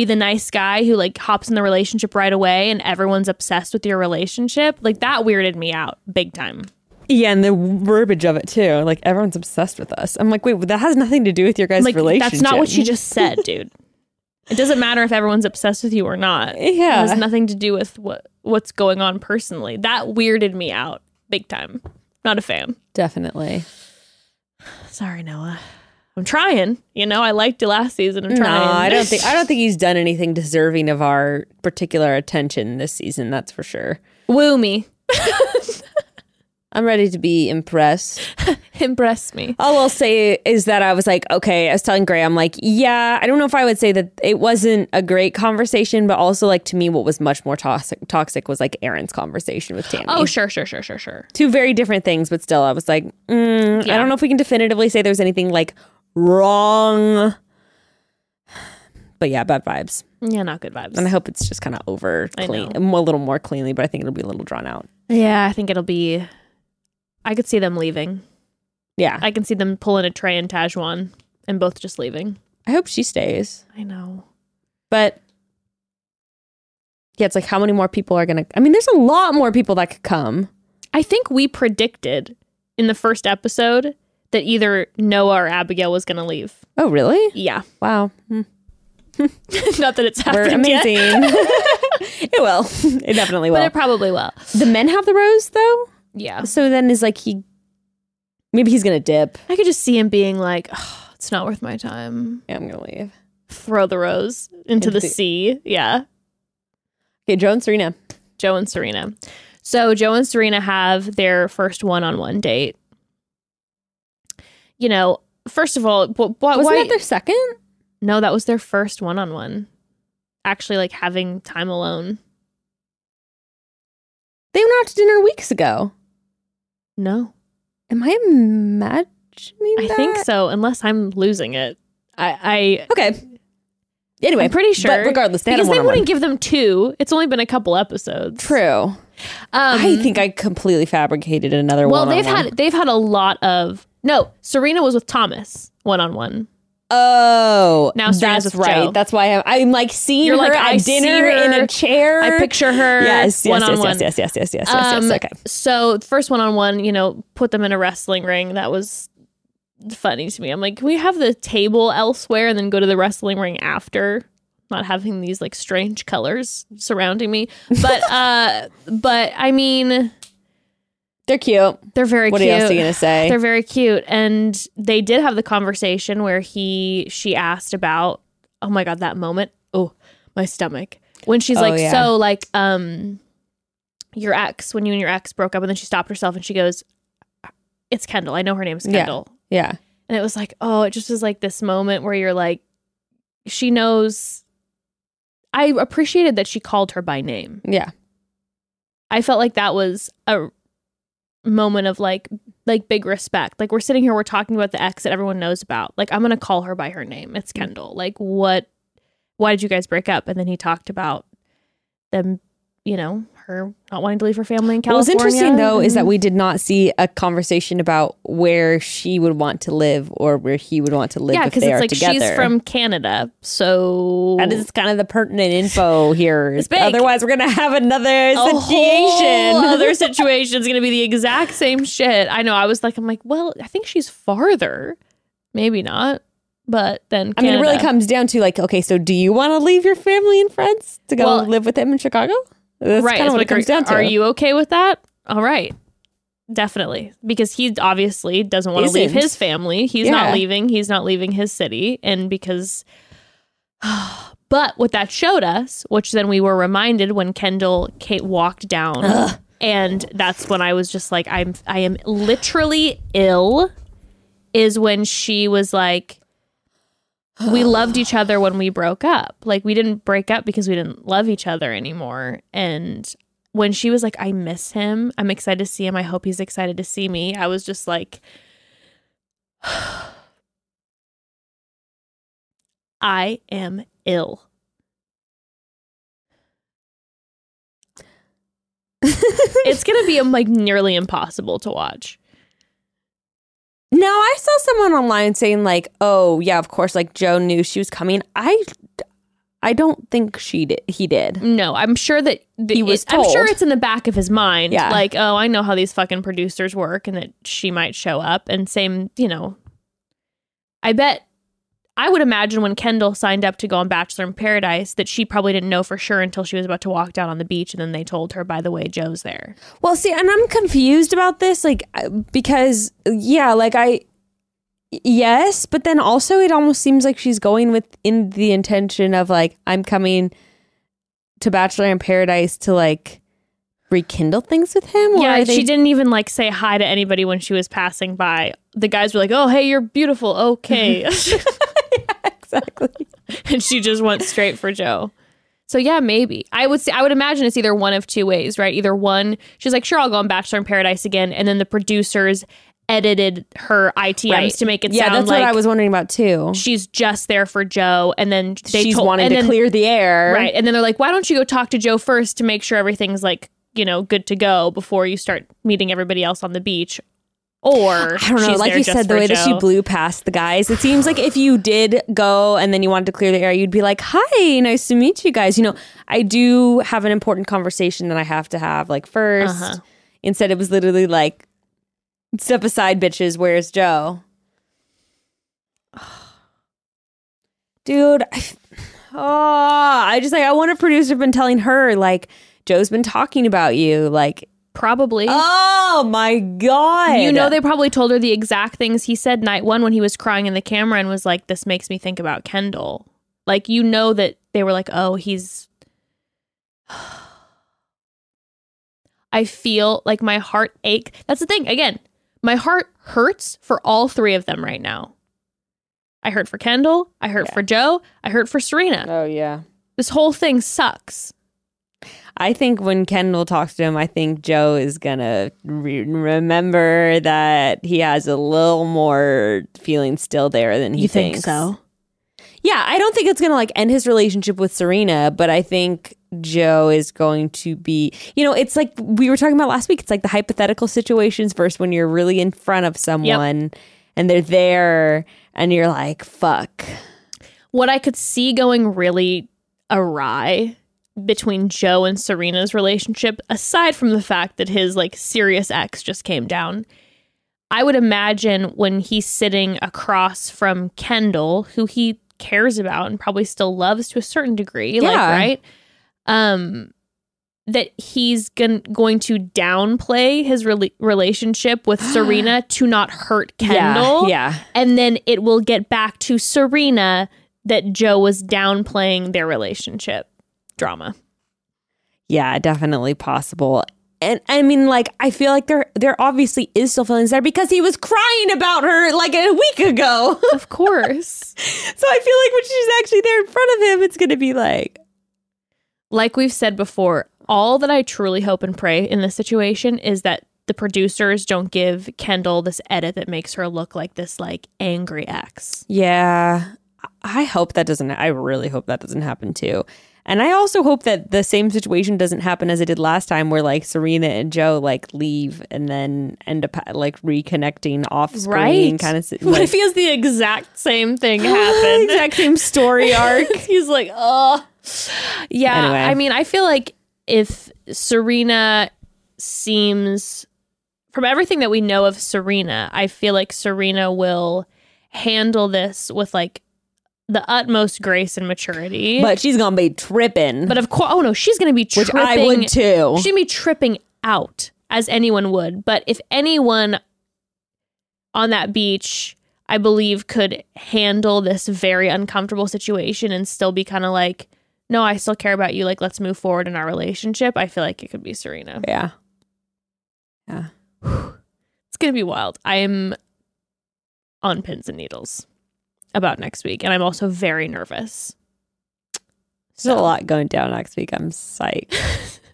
be the nice guy who like hops in the relationship right away and everyone's obsessed with your relationship? Like that weirded me out big time. yeah, and the verbiage of it too. Like everyone's obsessed with us. I'm like, wait, that has nothing to do with your guys' Like relationship. that's not what she just said, dude. It doesn't matter if everyone's obsessed with you or not. It Yeah. has nothing to do with what what's going on personally. That weirded me out big time. Not a fan. Definitely. Sorry, Noah. I'm trying. You know, I liked it last season. I'm No, trying. I don't think I don't think he's done anything deserving of our particular attention this season. That's for sure. Woo me. I'm ready to be impressed. Impress me. All I'll say is that I was like, okay, I was telling Gray, I'm like, yeah, I don't know if I would say that it wasn't a great conversation, but also like to me, what was much more toxic, toxic was like Aaron's conversation with Tammy. Oh, sure, sure, sure, sure, sure. Two very different things, but still, I was like, mm, I don't know if we can definitively say there's anything like wrong. But yeah, bad vibes. Yeah, not good vibes. And I hope it's just kind of over clean, um, a little more cleanly, but I think it'll be a little drawn out. yeah, I think it'll be. I could see them leaving. Yeah. I can see them pulling a Tre and Tahzjuan and both just leaving. I hope she stays. I know. But yeah, it's like how many more people are gonna I mean, there's a lot more people that could come. I think we predicted in the first episode that either Noah or Abigail was going to leave. Oh, really? Yeah. Wow. Hmm. Not that it's We're happened yet, amazing. it will. It definitely will. but it probably will. the men have the rose though. Yeah. So then is like he maybe he's gonna dip. I could just see him being like, oh, it's not worth my time. Yeah, I'm gonna leave. Throw the rose into the Into- sea. Yeah. Okay, Joe and Serena. Joe and Serena. So Joe and Serena have their first one-on-one date. You know, first of all, wh- wh- Wasn't why? that their second? no, that was their first one-on-one. Actually, like having time alone. They went out to dinner weeks ago. No, Am I imagining I that? think so. Unless I'm losing it, I, I Okay. Anyway, I'm pretty sure. But regardless, they I had a because they wouldn't give them two. It's only been a couple episodes. True. Um, I think I completely fabricated another one. Well, one. they've had they've had a lot of no. Serena was with Thomas one on one. Oh, Now Serena's that's with right. Joe. That's why I'm, I'm like seeing You're her like, at I see dinner in a chair. I picture her. yes, yes, yes, yes, yes, yes, yes, yes, yes, Um, yes. Okay. So first one on one, you know, put them in a wrestling ring. That was funny to me. I'm like, can we have the table elsewhere and then go to the wrestling ring after? Not having these like strange colors surrounding me, but uh, but I mean, They're cute. they're very What cute. else are you gonna say? They're very cute, and they did have the conversation where he she asked about oh my god, that moment. Oh, my stomach. When she's Oh, like, yeah. so like, um, your ex, when you and your ex broke up, and then she stopped herself and she goes, "It's Kendall. I know her name's Yeah. Kendall." Yeah. And it was like, oh, it just was like this moment where you're like, she knows. I appreciated that she called her by name. Yeah. I felt like that was a moment of like like big respect. Like we're sitting here, we're talking about the ex that everyone knows about. Like I'm gonna call her by her name. It's mm. Kendall. Like what? Why did you guys break up? And then he talked about them, you know, her not wanting to leave her family in What was California. interesting though is that we did not see a conversation about where she would want to live or where he would want to live yeah, because it's like together. she's from Canada, so that is kind of the pertinent info here. Otherwise, we're gonna have another a situation. other situation is going to be the exact same shit. I know. I was like, I'm like, well, I think she's farther. Maybe not, but then I mean, it really comes down to like, okay, so do you want to leave your family and friends to go Well- live with him in Chicago? That's right. of what it comes are, down to. Are you okay with that? All right. Definitely. Because he obviously doesn't want to leave his family. He's Yeah. not leaving. He's not leaving his city. And because, but what that showed us, which then we were reminded when Kendall Kate walked down, and that's when I was just like, I'm, I am literally ill, is when she was like, we loved each other when we broke up. Like we didn't break up because we didn't love each other anymore. And when she was like, I miss him. I'm excited to see him. I hope he's excited to see me. I was just like, I am ill. it's gonna be um, like nearly impossible to watch. No, I saw someone online saying like, "Oh, yeah, of course." Like Joe knew she was coming. I, I don't think she did. He did. No, I'm sure that the, He was it- I'm sure it's in the back of his mind. Yeah. Like, oh, I know how these fucking producers work and that she might show up. And same, you know, I bet, I would imagine when Kendall signed up to go on Bachelor in Paradise that she probably didn't know for sure until she was about to walk down on the beach. And then they told her, by the way, Joe's there. Well, see, and I'm confused about this, like, because yeah, like I, yes, but then also it almost seems like she's going with in the intention of like I'm coming to Bachelor in Paradise to like rekindle things with him. Or yeah, they- she didn't even like say hi to anybody when she was passing by. The guys were like, oh, hey, you're beautiful. Okay. exactly. and she just went straight for Joe. So yeah, maybe I would say I would imagine it's either one of two ways, right? Either one, she's like, sure, I'll go on Bachelor in Paradise again, and then the producers edited her ITMs Right. to make it yeah, sound that's like what I was wondering about too. she's just there for Joe, and then they she's told, to then, clear the air, right, and then they're like, why don't you go talk to Joe first to make sure everything's like you know good to go before you start meeting everybody else on the beach. Or I don't know. Like you said, the way that she blew past the guys, it seems like if you did go and then you wanted to clear the air, you'd be like, "Hi, nice to meet you guys." You know, I do have an important conversation that I have to have like 1st Uh-huh. Instead, it was literally like, "Step aside, bitches. Where's Joe?" Dude, I, oh, I just like I wonder if producers have been telling her like Joe's been talking about you, like, probably. oh my god, You know, they probably told her the exact things he said night one when he was crying in the camera and was like, This makes me think about Kendall. Like, you know, that they were like, Oh, he's. I feel like my heart ache. That's the thing. Again, my heart hurts for all three of them right now. I hurt for Kendall. I hurt Yeah. for Joe. I hurt for Serena. Oh yeah. This whole thing sucks. I think when Kendall talks to him, I think Joe is gonna re- remember that he has a little more feeling still there than he thinks. So. Yeah, I don't think it's gonna like end his relationship with Serena, but I think Joe is going to be. You know, it's like we were talking about last week. It's like the hypothetical situations versus when you're really in front of someone and they're there, and you're like, "Fuck." what I could see going really awry between Joe and Serena's relationship, aside from the fact that his like serious ex just came down, I would imagine when he's sitting across from Kendall, who he cares about and probably still loves to a certain degree, like Yeah. right, um, that he's gon- going to downplay his rela- relationship with Serena to not hurt Kendall Yeah, yeah. and then it will get back to Serena that Joe was downplaying their relationship drama. Yeah, definitely possible. And I mean, like, I feel like there there obviously is still feelings there because he was crying about her like a week ago. Of course. so I feel like when she's actually there in front of him, it's gonna be like, like we've said before, all that I truly hope and pray in this situation is that the producers don't give Kendall this edit that makes her look like this like angry ex. yeah. I hope that doesn't. I really hope that doesn't happen too. And I also hope that the same situation doesn't happen as it did last time, where like Serena and Joe like leave and then end up like reconnecting off screen, Right. kind of. What if he has the exact same thing happen? exact same story arc? He's like, oh. Yeah. Anyway. I mean, I feel like if Serena seems, from everything that we know of Serena, I feel like Serena will handle this with like the utmost grace and maturity. but she's gonna be tripping. But of course, oh no, she's going to be tripping. which tripping. I would too. She's to be tripping out as anyone would. But if anyone on that beach, I believe, could handle this very uncomfortable situation and still be kind of like, no, I still care about you. Like, let's move forward in our relationship. I feel like it could be Serena. yeah. Yeah. it's going to be wild. I am on pins and needles about next week. And I'm also very nervous. There's a lot going down next week. I'm psyched.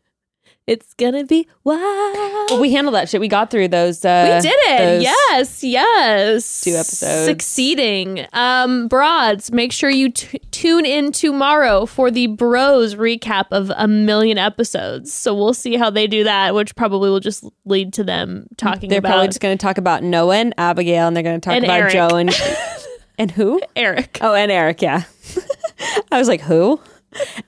It's going to be wild. Well, we handled that shit. We got through those. Uh, we did it. Yes, yes. two episodes. Succeeding. Um, broads, make sure you t- tune in tomorrow for the Bros recap of a million episodes. So we'll see how they do that, which probably will just lead to them talking They're about probably just going to talk about Noah and Abigail, and they're going to talk about Eric. Joe and and who? Eric. Oh, and Eric. Yeah. I was like, who?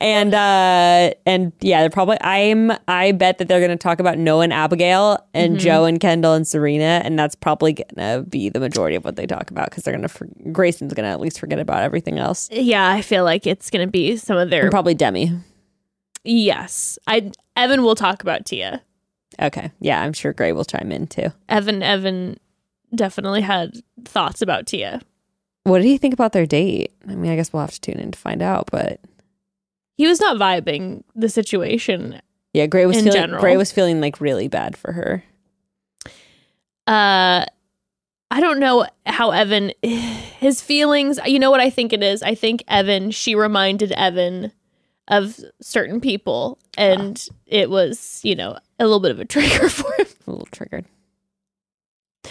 And uh and yeah, they're probably. I'm. I bet that they're going to talk about Noah and Abigail and Mm-hmm. Joe and Kendall and Serena, and that's probably going to be the majority of what they talk about because they're going to. For- Grayson's going to at least forget about everything else. Yeah, I feel like it's going to be some of their. And probably Demi. yes, I. Evan will talk about Tia. Okay. Yeah, I'm sure Gray will chime in too. Evan. Evan definitely had thoughts about Tia. What did he think about their date? I mean, I guess we'll have to tune in to find out. But He was not vibing the situation yeah, Gray was In feeling general. Gray was feeling like really bad for her. uh I don't know how Evan his feelings you know what I think it is I think Evan she reminded Evan of certain people and it was you know a little bit of a trigger for him A little triggered.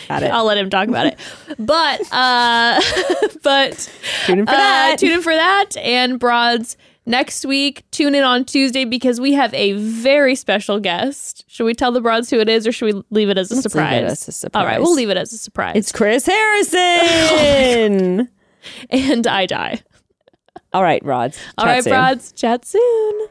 I'll let him talk about it but uh but Tune in for uh, that. tune in for that and broads next week tune in on Tuesday because we have a very special guest should we tell the broads who it is or should we leave it as a Let's leave surprise it as a surprise. all right we'll leave it as a surprise It's Chris Harrison. and I die All right, Rods. All right, soon. broads. Chat soon.